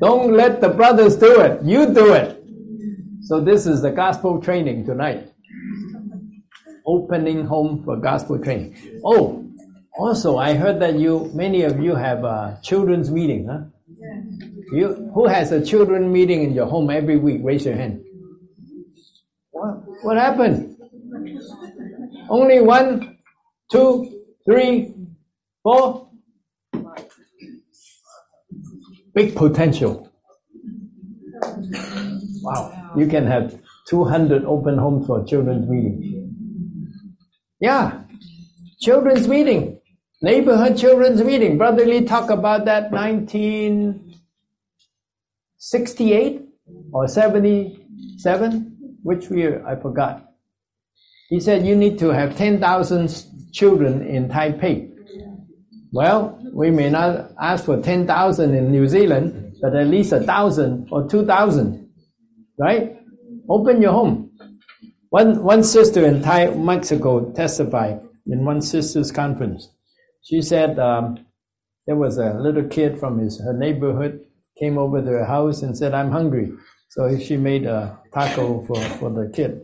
A: Don't let the brothers do it. You do it. So this is the gospel training tonight. Opening home for gospel training. Oh, also I heard that you, many of you have a children's meeting, huh? You, who has a children meeting in your home every week? Raise your hand. What, what happened? Only one, two, three, four. Big potential. Wow. You can have 200 open homes for children's meeting. Yeah. Children's meeting. Neighborhood children's meeting. Brother Lee talked about that 1968 or 77. Which year? I forgot. He said, you need to have 10,000 children in Taipei. Well, we may not ask for 10,000 in New Zealand, but at least a thousand or 2,000, right? Open your home. One, one sister in Thai, Mexico testified in one sister's conference. She said um, there was a little kid from his her neighborhood came over to her house and said, "I'm hungry," so she made a taco for for the kid.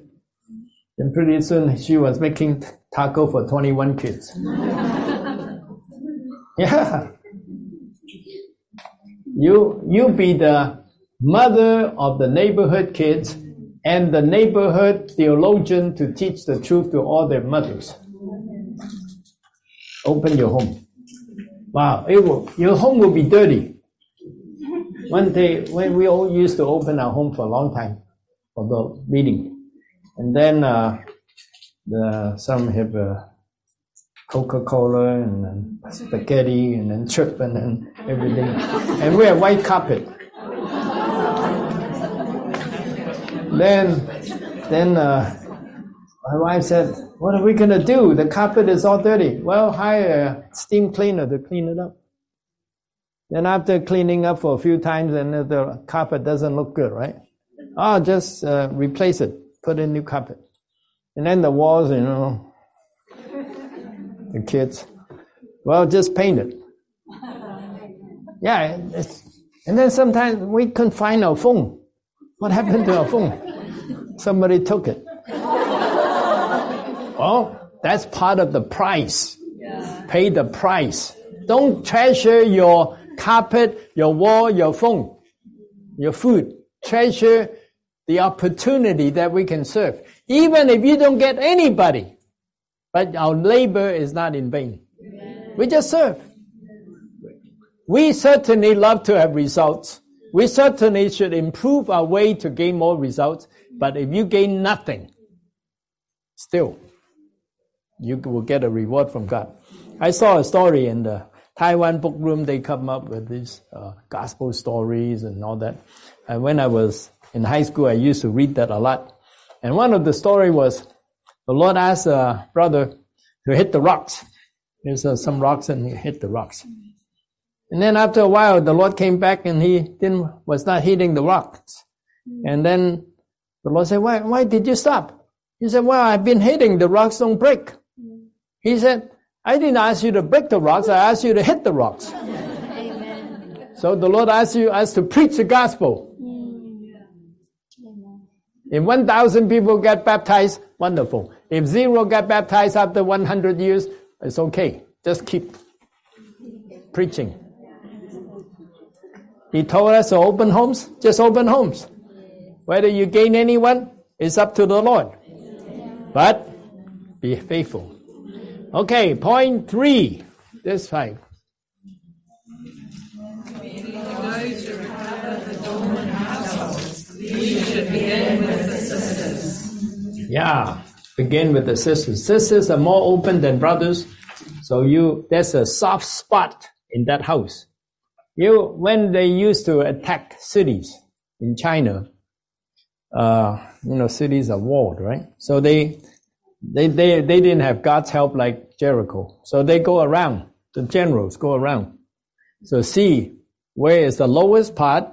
A: And pretty soon she was making taco for 21 kids. yeah. You you be the mother of the neighborhood kids and the neighborhood theologian to teach the truth to all their mothers. Open your home. Wow, it will, your home will be dirty. One day, when we all used to open our home for a long time for the meeting, and then uh, the some have uh, Coca Cola and then spaghetti and then chip and then everything, and we have white carpet. then, then uh, my wife said, "What are we gonna do? The carpet is all dirty." Well, hire a steam cleaner to clean it up. Then after cleaning up for a few times, and the carpet doesn't look good, right? Oh, just uh, replace it. Put in new carpet. And then the walls, you know, the kids, well, just paint it. Yeah, and then sometimes we couldn't find our phone. What happened to our phone? Somebody took it. Well, that's part of the price. Yeah. Pay the price. Don't treasure your carpet, your wall, your phone, your food. Treasure the opportunity that we can serve. Even if you don't get anybody, but our labor is not in vain. We just serve. We certainly love to have results. We certainly should improve our way to gain more results. But if you gain nothing, still, you will get a reward from God. I saw a story in the Taiwan book room. They come up with these uh, gospel stories and all that. And when I was in high school, I used to read that a lot. And one of the story was the Lord asked a brother to hit the rocks. There's uh, some rocks and he hit the rocks. And then after a while, the Lord came back and he didn't, was not hitting the rocks. And then the Lord said, why, why did you stop? He said, well, I've been hitting the rocks don't break. He said, I didn't ask you to break the rocks. I asked you to hit the rocks. Amen. So the Lord asked you us to preach the gospel. If 1,000 people get baptized, wonderful. If zero get baptized after 100 years, it's okay. Just keep preaching. He told us to open homes, just open homes. Whether you gain anyone, it's up to the Lord. But be faithful. Okay, point three. This five. Yeah, begin with the sisters. Sisters are more open than brothers, so you there's a soft spot in that house. You when they used to attack cities in China, uh, you know cities are walled, right? So they they they they didn't have God's help like Jericho, so they go around. The generals go around, so see where is the lowest part,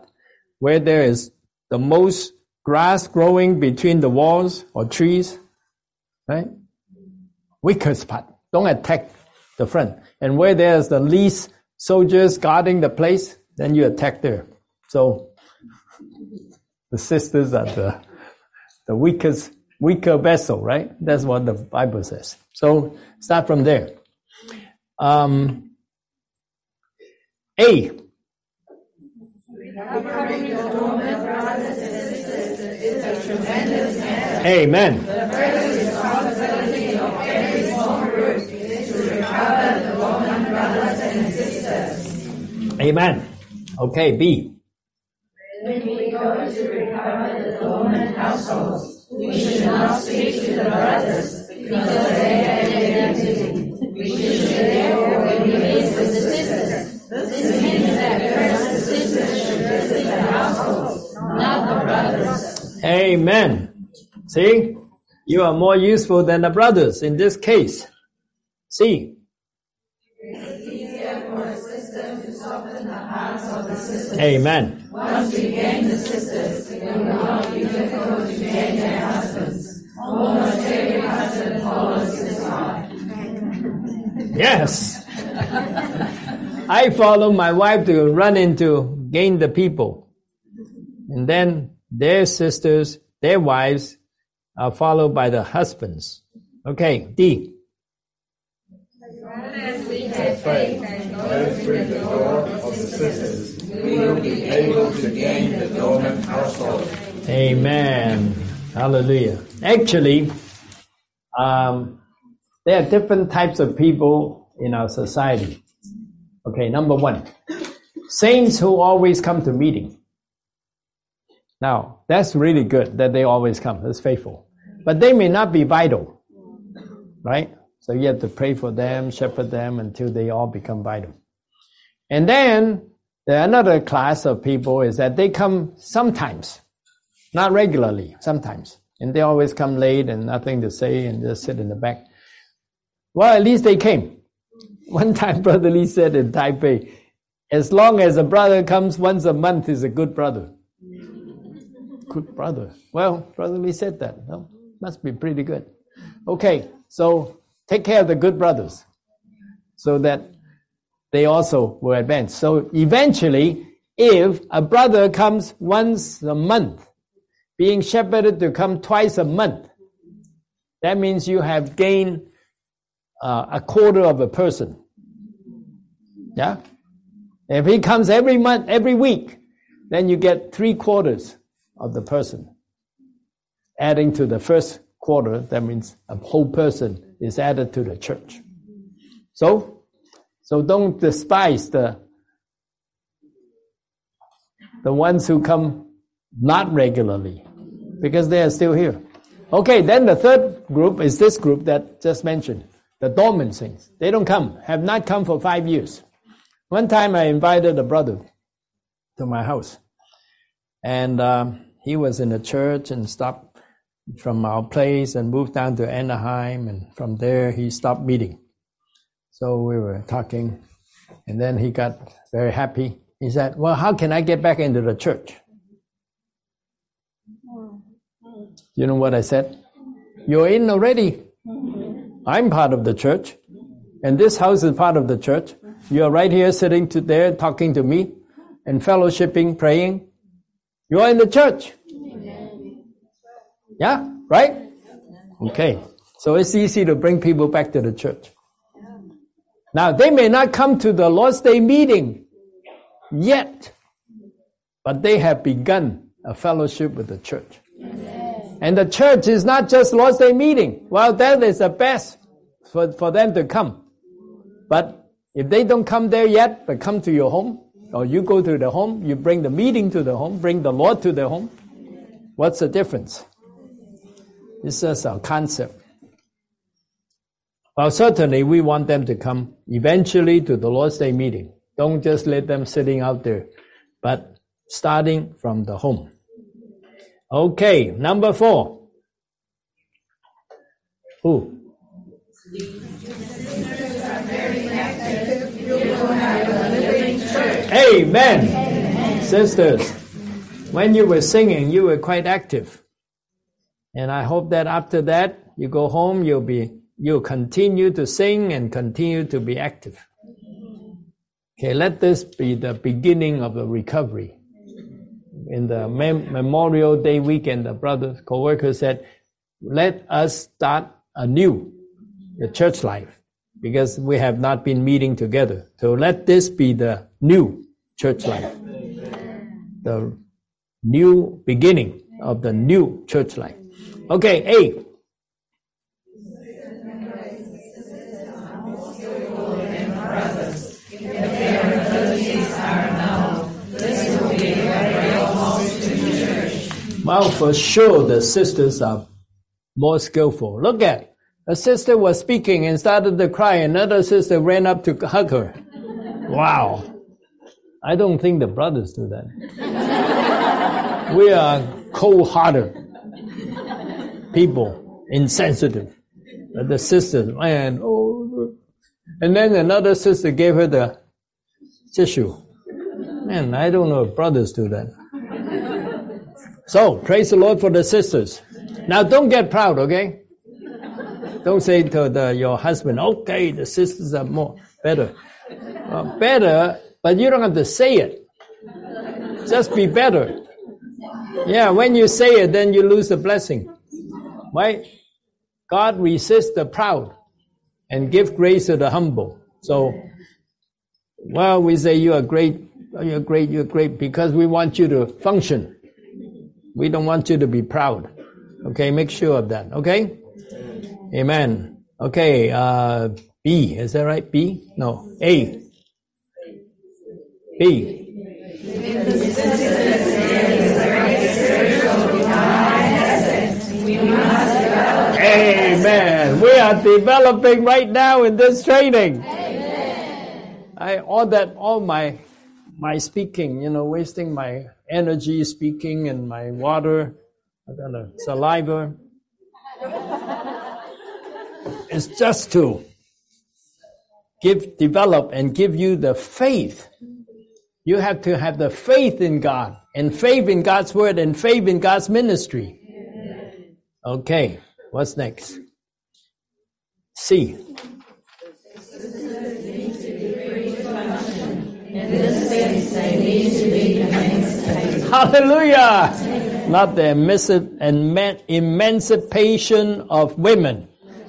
A: where there is the most grass growing between the walls or trees, right? Weakest spot. Don't attack the front. And where there's the least soldiers guarding the place, then you attack there. So the sisters are the the weakest weaker vessel, right? That's what the Bible says. So start from there. Um, A. Amen. The first responsibility of every small group is to recover the Roman brothers and sisters. Amen. Okay, B. When we go to recover the Roman households, we should not speak to the brothers because they have identity. We should therefore release the sisters. This means that first the sisters should visit the households, not the brothers. Amen. See? You are more useful than the brothers in this case. See. Amen.
E: Once we gain the sisters, it will not be difficult to gain their husbands. Almost every husband follows his wife.
A: Yes. I follow my wife to run into gain the people. And then their sisters, their wives are followed by the husbands. Okay,
E: D. As we have faith and go through the door of we will be able to gain the dormant household.
A: Amen. Hallelujah. Actually, um, there are different types of people in our society. Okay, number one, saints who always come to meeting. Now, that's really good that they always come. That's faithful. But they may not be vital, right? So you have to pray for them, shepherd them until they all become vital. And then the another class of people is that they come sometimes, not regularly, sometimes. And they always come late and nothing to say and just sit in the back. Well, at least they came. One time, Brother Lee said in Taipei, as long as a brother comes once a month, is a good brother. Good brother. Well, Brother Lee said that. Well, must be pretty good. Okay, so take care of the good brothers so that they also will advance. So eventually, if a brother comes once a month, being shepherded to come twice a month, that means you have gained uh, a quarter of a person. Yeah? If he comes every month, every week, then you get three quarters of the person. Adding to the first quarter, that means a whole person is added to the church. So, so don't despise the the ones who come not regularly, because they are still here. Okay, then the third group is this group that just mentioned, the dormant saints. They don't come, have not come for five years. One time I invited a brother to my house, and um, he was in the church and stopped from our place and moved down to Anaheim, and from there he stopped meeting. So we were talking, and then he got very happy. He said, Well, how can I get back into the church? You know what I said? You're in already. I'm part of the church, and this house is part of the church. You're right here sitting to there talking to me and fellowshipping, praying. You're in the church. Yeah, right? Okay. So it's easy to bring people back to the church. Now, they may not come to the Lord's Day meeting yet, but they have begun a fellowship with the church. And the church is not just Lord's Day meeting. Well, that is the best for, for them to come. But if they don't come there yet, but come to your home, or you go to the home, you bring the meeting to the home, bring the Lord to the home, what's the difference? It's just a concept. Well, certainly we want them to come eventually to the Lord's Day meeting. Don't just let them sitting out there, but starting from the home. Okay, number four. Who? Amen. Amen. Sisters, when you were singing, you were quite active. And I hope that after that, you go home, you'll be, you'll continue to sing and continue to be active. Okay, let this be the beginning of the recovery. In the Mem- Memorial Day weekend, the brother co-worker said, let us start anew the church life because we have not been meeting together. So let this be the new church life. The new beginning of the new church life. Okay, A. Well, for sure, the sisters are more skillful. Look at it. a sister was speaking and started to cry. Another sister ran up to hug her. Wow. I don't think the brothers do that. we are cold-hearted people. insensitive. The sisters, man, oh, and then another sister gave her the tissue. Man, I don't know if brothers do that. So, praise the Lord for the sisters. Now, don't get proud, okay? Don't say to the, your husband, okay, the sisters are more better. Well, better, but you don't have to say it. Just be better. Yeah, when you say it, then you lose the blessing. Right? God resists the proud and give grace to the humble. So, well, we say you are great, you're great, you're great because we want you to function. We don't want you to be proud. Okay, make sure of that. Okay? Amen. Okay, uh, B, is that right? B? No, A. B. Amen. We are developing right now in this training. Amen. I all that all my my speaking, you know, wasting my energy speaking and my water, I got a saliva. it's just to give develop and give you the faith. You have to have the faith in God and faith in God's word and faith in God's ministry. Okay. What's next? C. Hallelujah! Not the emancipation of women,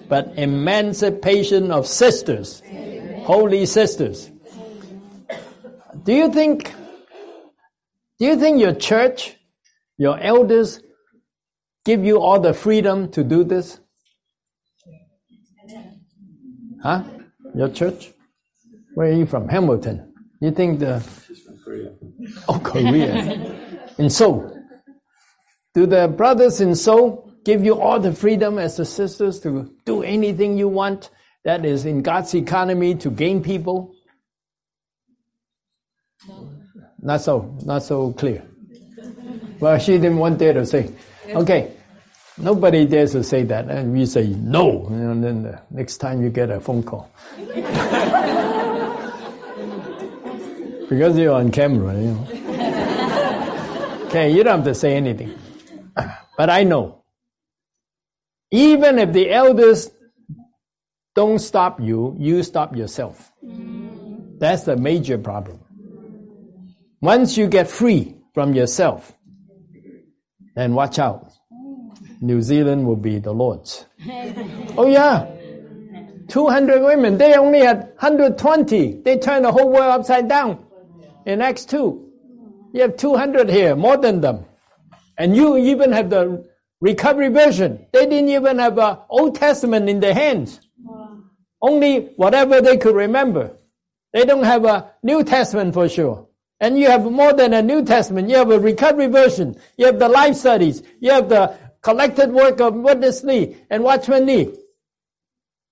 A: but emancipation of sisters, holy sisters. Do you think, do you think your church, your elders give you all the freedom to do this? Huh? Your church? Where are you from? Hamilton. You think the. She's from Korea. Oh, Korea. in Seoul. Do the brothers in Seoul give you all the freedom as the sisters to do anything you want that is in God's economy to gain people? Not so, not so clear. Well, she didn't want there to say. Okay, Nobody dares to say that, and we say no, and then the next time you get a phone call. because you're on camera, you know. okay, you don't have to say anything. But I know. Even if the elders don't stop you, you stop yourself. That's the major problem. Once you get free from yourself, then watch out. New Zealand will be the Lord's. oh yeah. 200 women. They only had 120. They turned the whole world upside down in Acts 2. You have 200 here, more than them. And you even have the recovery version. They didn't even have an Old Testament in their hands. Only whatever they could remember. They don't have a New Testament for sure. And you have more than a New Testament. You have a recovery version. You have the life studies. You have the collected work of Witness Lee and Watchman Nee.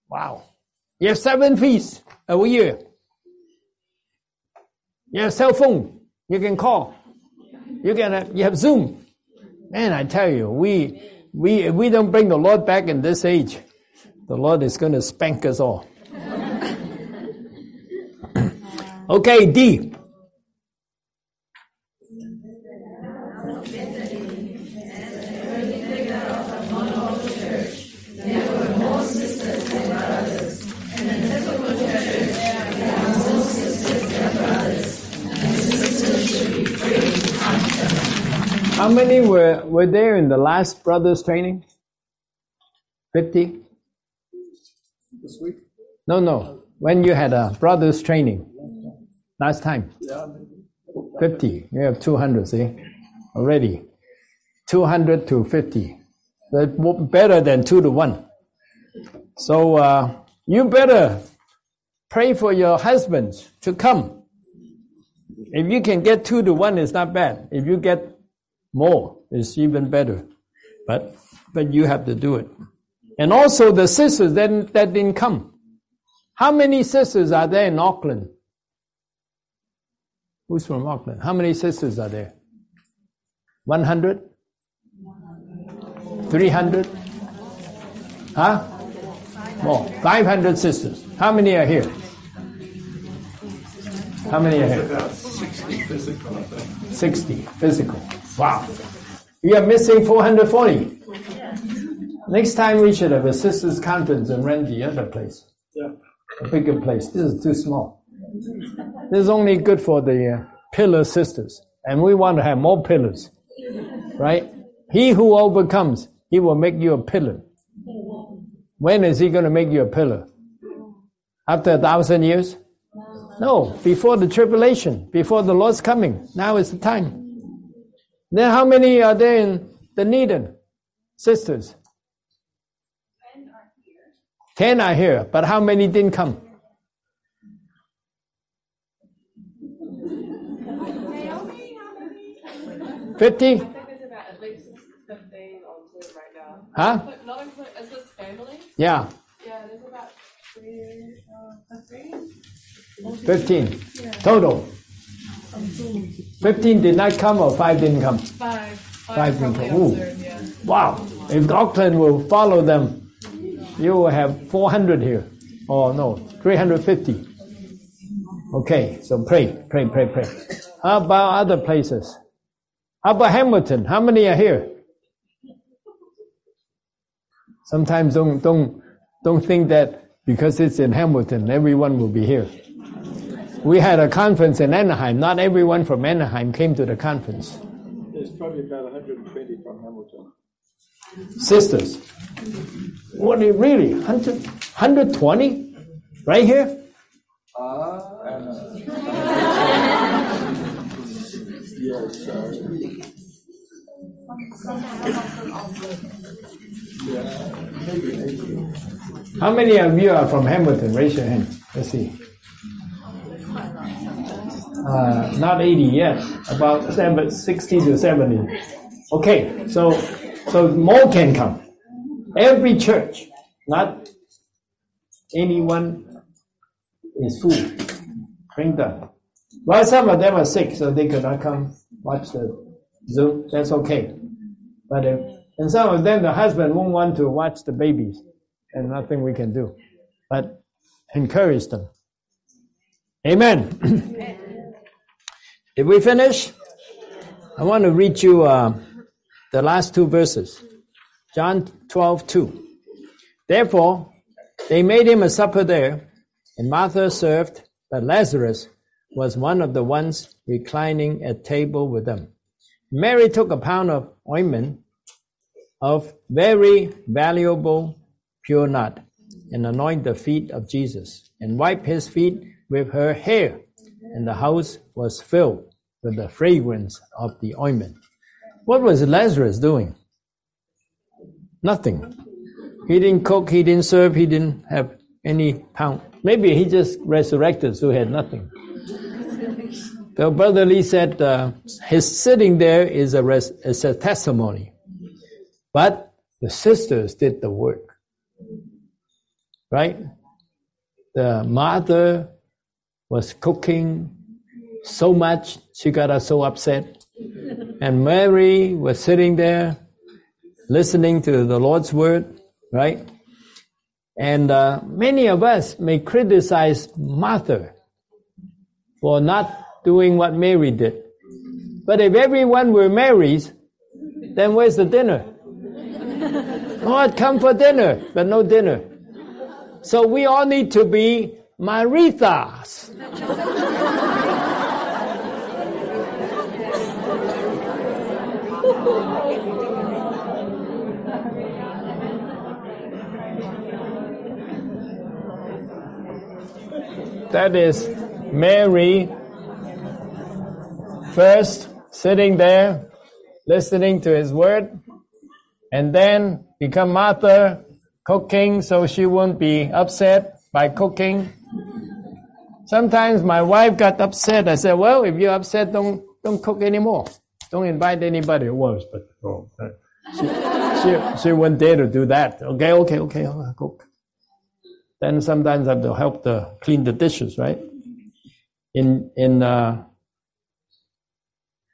A: Wow. You have seven feasts a year. You have cell phone. You can call. You can have, you have Zoom. Man, I tell you, we we we don't bring the Lord back in this age, the Lord is going to spank us all. okay, D. How many were, were there in the last brothers training? 50?
B: This week?
A: No, no. When you had a brothers training last time? 50. You have 200, see? Already. 200 to 50. That's better than 2 to 1. So uh, you better pray for your husbands to come. If you can get 2 to 1, it's not bad. If you get more is even better. But but you have to do it. And also the sisters that, that didn't come. How many sisters are there in Auckland? Who's from Auckland? How many sisters are there? 100? 300? Huh? More. 500 sisters. How many are here? How many are here?
B: 60 physical,
A: 60 physical. Wow. We are missing 440. Next time we should have a sisters conference and rent the other place.
B: Yeah.
A: A bigger place. This is too small. This is only good for the uh, pillar sisters. And we want to have more pillars. Right? He who overcomes, he will make you a pillar. When is he going to make you a pillar? After a thousand years? No, before the tribulation, before the Lord's coming. Now is the time. Then how many are there in the Dunedin? Sisters? Ten are here, Ten are here, but how many didn't come? Fifty?
F: I think there's about at least 15 on Zoom right now.
A: Huh?
F: Not include, is this family?
A: Yeah,
F: Yeah, there's about three, uh, three?
A: fifteen. Total. Fifteen did not come or five didn't come?
F: Five.
A: Five
F: on
A: Ooh.
F: Zoom, yeah.
A: Wow. If Auckland will follow them, you will have 400 here. Oh no, 350. Okay, so pray, pray, pray, pray. How about other places? How about Hamilton? How many are here? Sometimes don't don't don't think that because it's in Hamilton, everyone will be here. We had a conference in Anaheim. Not everyone from Anaheim came to the conference.
B: There's probably about 120 from Hamilton.
A: sisters. What do you really? 100, 120? Right here?
B: Ah, uh, yes, uh, yeah, maybe, maybe.
A: How many of you are from Hamilton? Raise your hand. Let's see. Uh, not 80 yet, about seven, 60 to 70. Okay, so so more can come. Every church, not anyone is full. Bring them. Well, some of them are sick, so they could not come watch the Zoom. That's okay. But if, and some of them, the husband won't want to watch the babies, and nothing we can do. But encourage them. Amen. Did we finish? I want to read you uh, the last two verses. John 12, 2. Therefore, they made him a supper there, and Martha served, but Lazarus was one of the ones reclining at table with them. Mary took a pound of ointment of very valuable pure nard and anointed the feet of Jesus and wiped his feet with her hair, and the house was filled with the fragrance of the ointment. What was Lazarus doing? Nothing. He didn't cook, he didn't serve, he didn't have any pound. Maybe he just resurrected, so he had nothing. So Brother Lee said uh, his sitting there is a, res- is a testimony. But the sisters did the work. Right? The mother was cooking so much, she got us so upset. And Mary was sitting there listening to the Lord's word, right? And uh, many of us may criticize Martha for not doing what Mary did. But if everyone were Marys, then where's the dinner? Lord, come for dinner, but no dinner. So we all need to be Marithas. That is Mary first sitting there listening to his word and then become Martha cooking so she won't be upset by cooking. Sometimes my wife got upset. I said, well, if you're upset, don't, don't cook anymore. Don't invite anybody. It was, but oh, she, she, she wouldn't dare to do that. Okay, okay, okay, I'll cook. Then sometimes I have to help the clean the dishes, right? In in uh,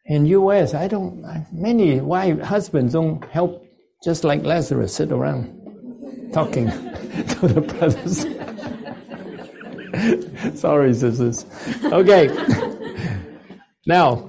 A: in U.S., I don't. Many wife husbands don't help, just like Lazarus, sit around. talking to the brothers. Sorry, sisters. Okay. now,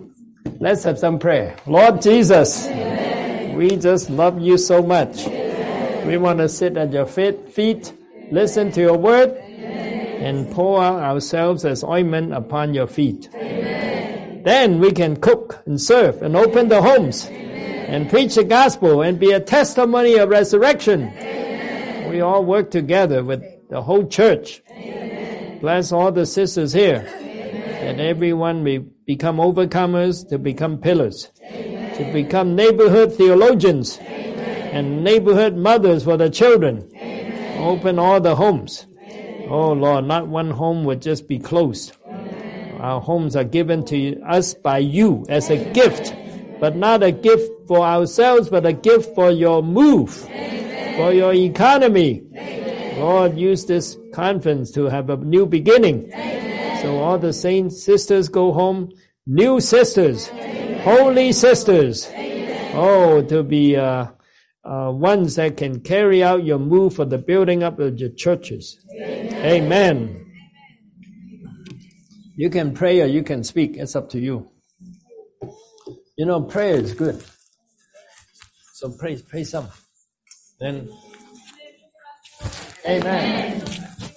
A: let's have some prayer. Lord Jesus, Amen. we just love you so much. Amen. We want to sit at your feet, listen to your word, Amen. and pour ourselves as ointment upon your feet. Then we can cook and serve and open the homes and preach the gospel and be a testimony of resurrection. We all work together with the whole church Bless all the sisters here. Amen. That everyone may become overcomers to become pillars. Amen. To become neighborhood theologians. Amen. And neighborhood mothers for the children. Open all the homes. Oh Lord, not one home would just be closed. Our homes are given to us by you as a gift, but not a gift for ourselves, but a gift for your move, for your economy. Lord, use this conference to have a new beginning. Amen. So all the saints sisters go home, new sisters, Amen. holy sisters. Amen. Oh, to be uh, uh, ones that can carry out your move for the building up of your churches. Amen. You can pray or you can speak. It's up to you. You know, prayer is good. So pray, pray some. Then, Amen. Amen.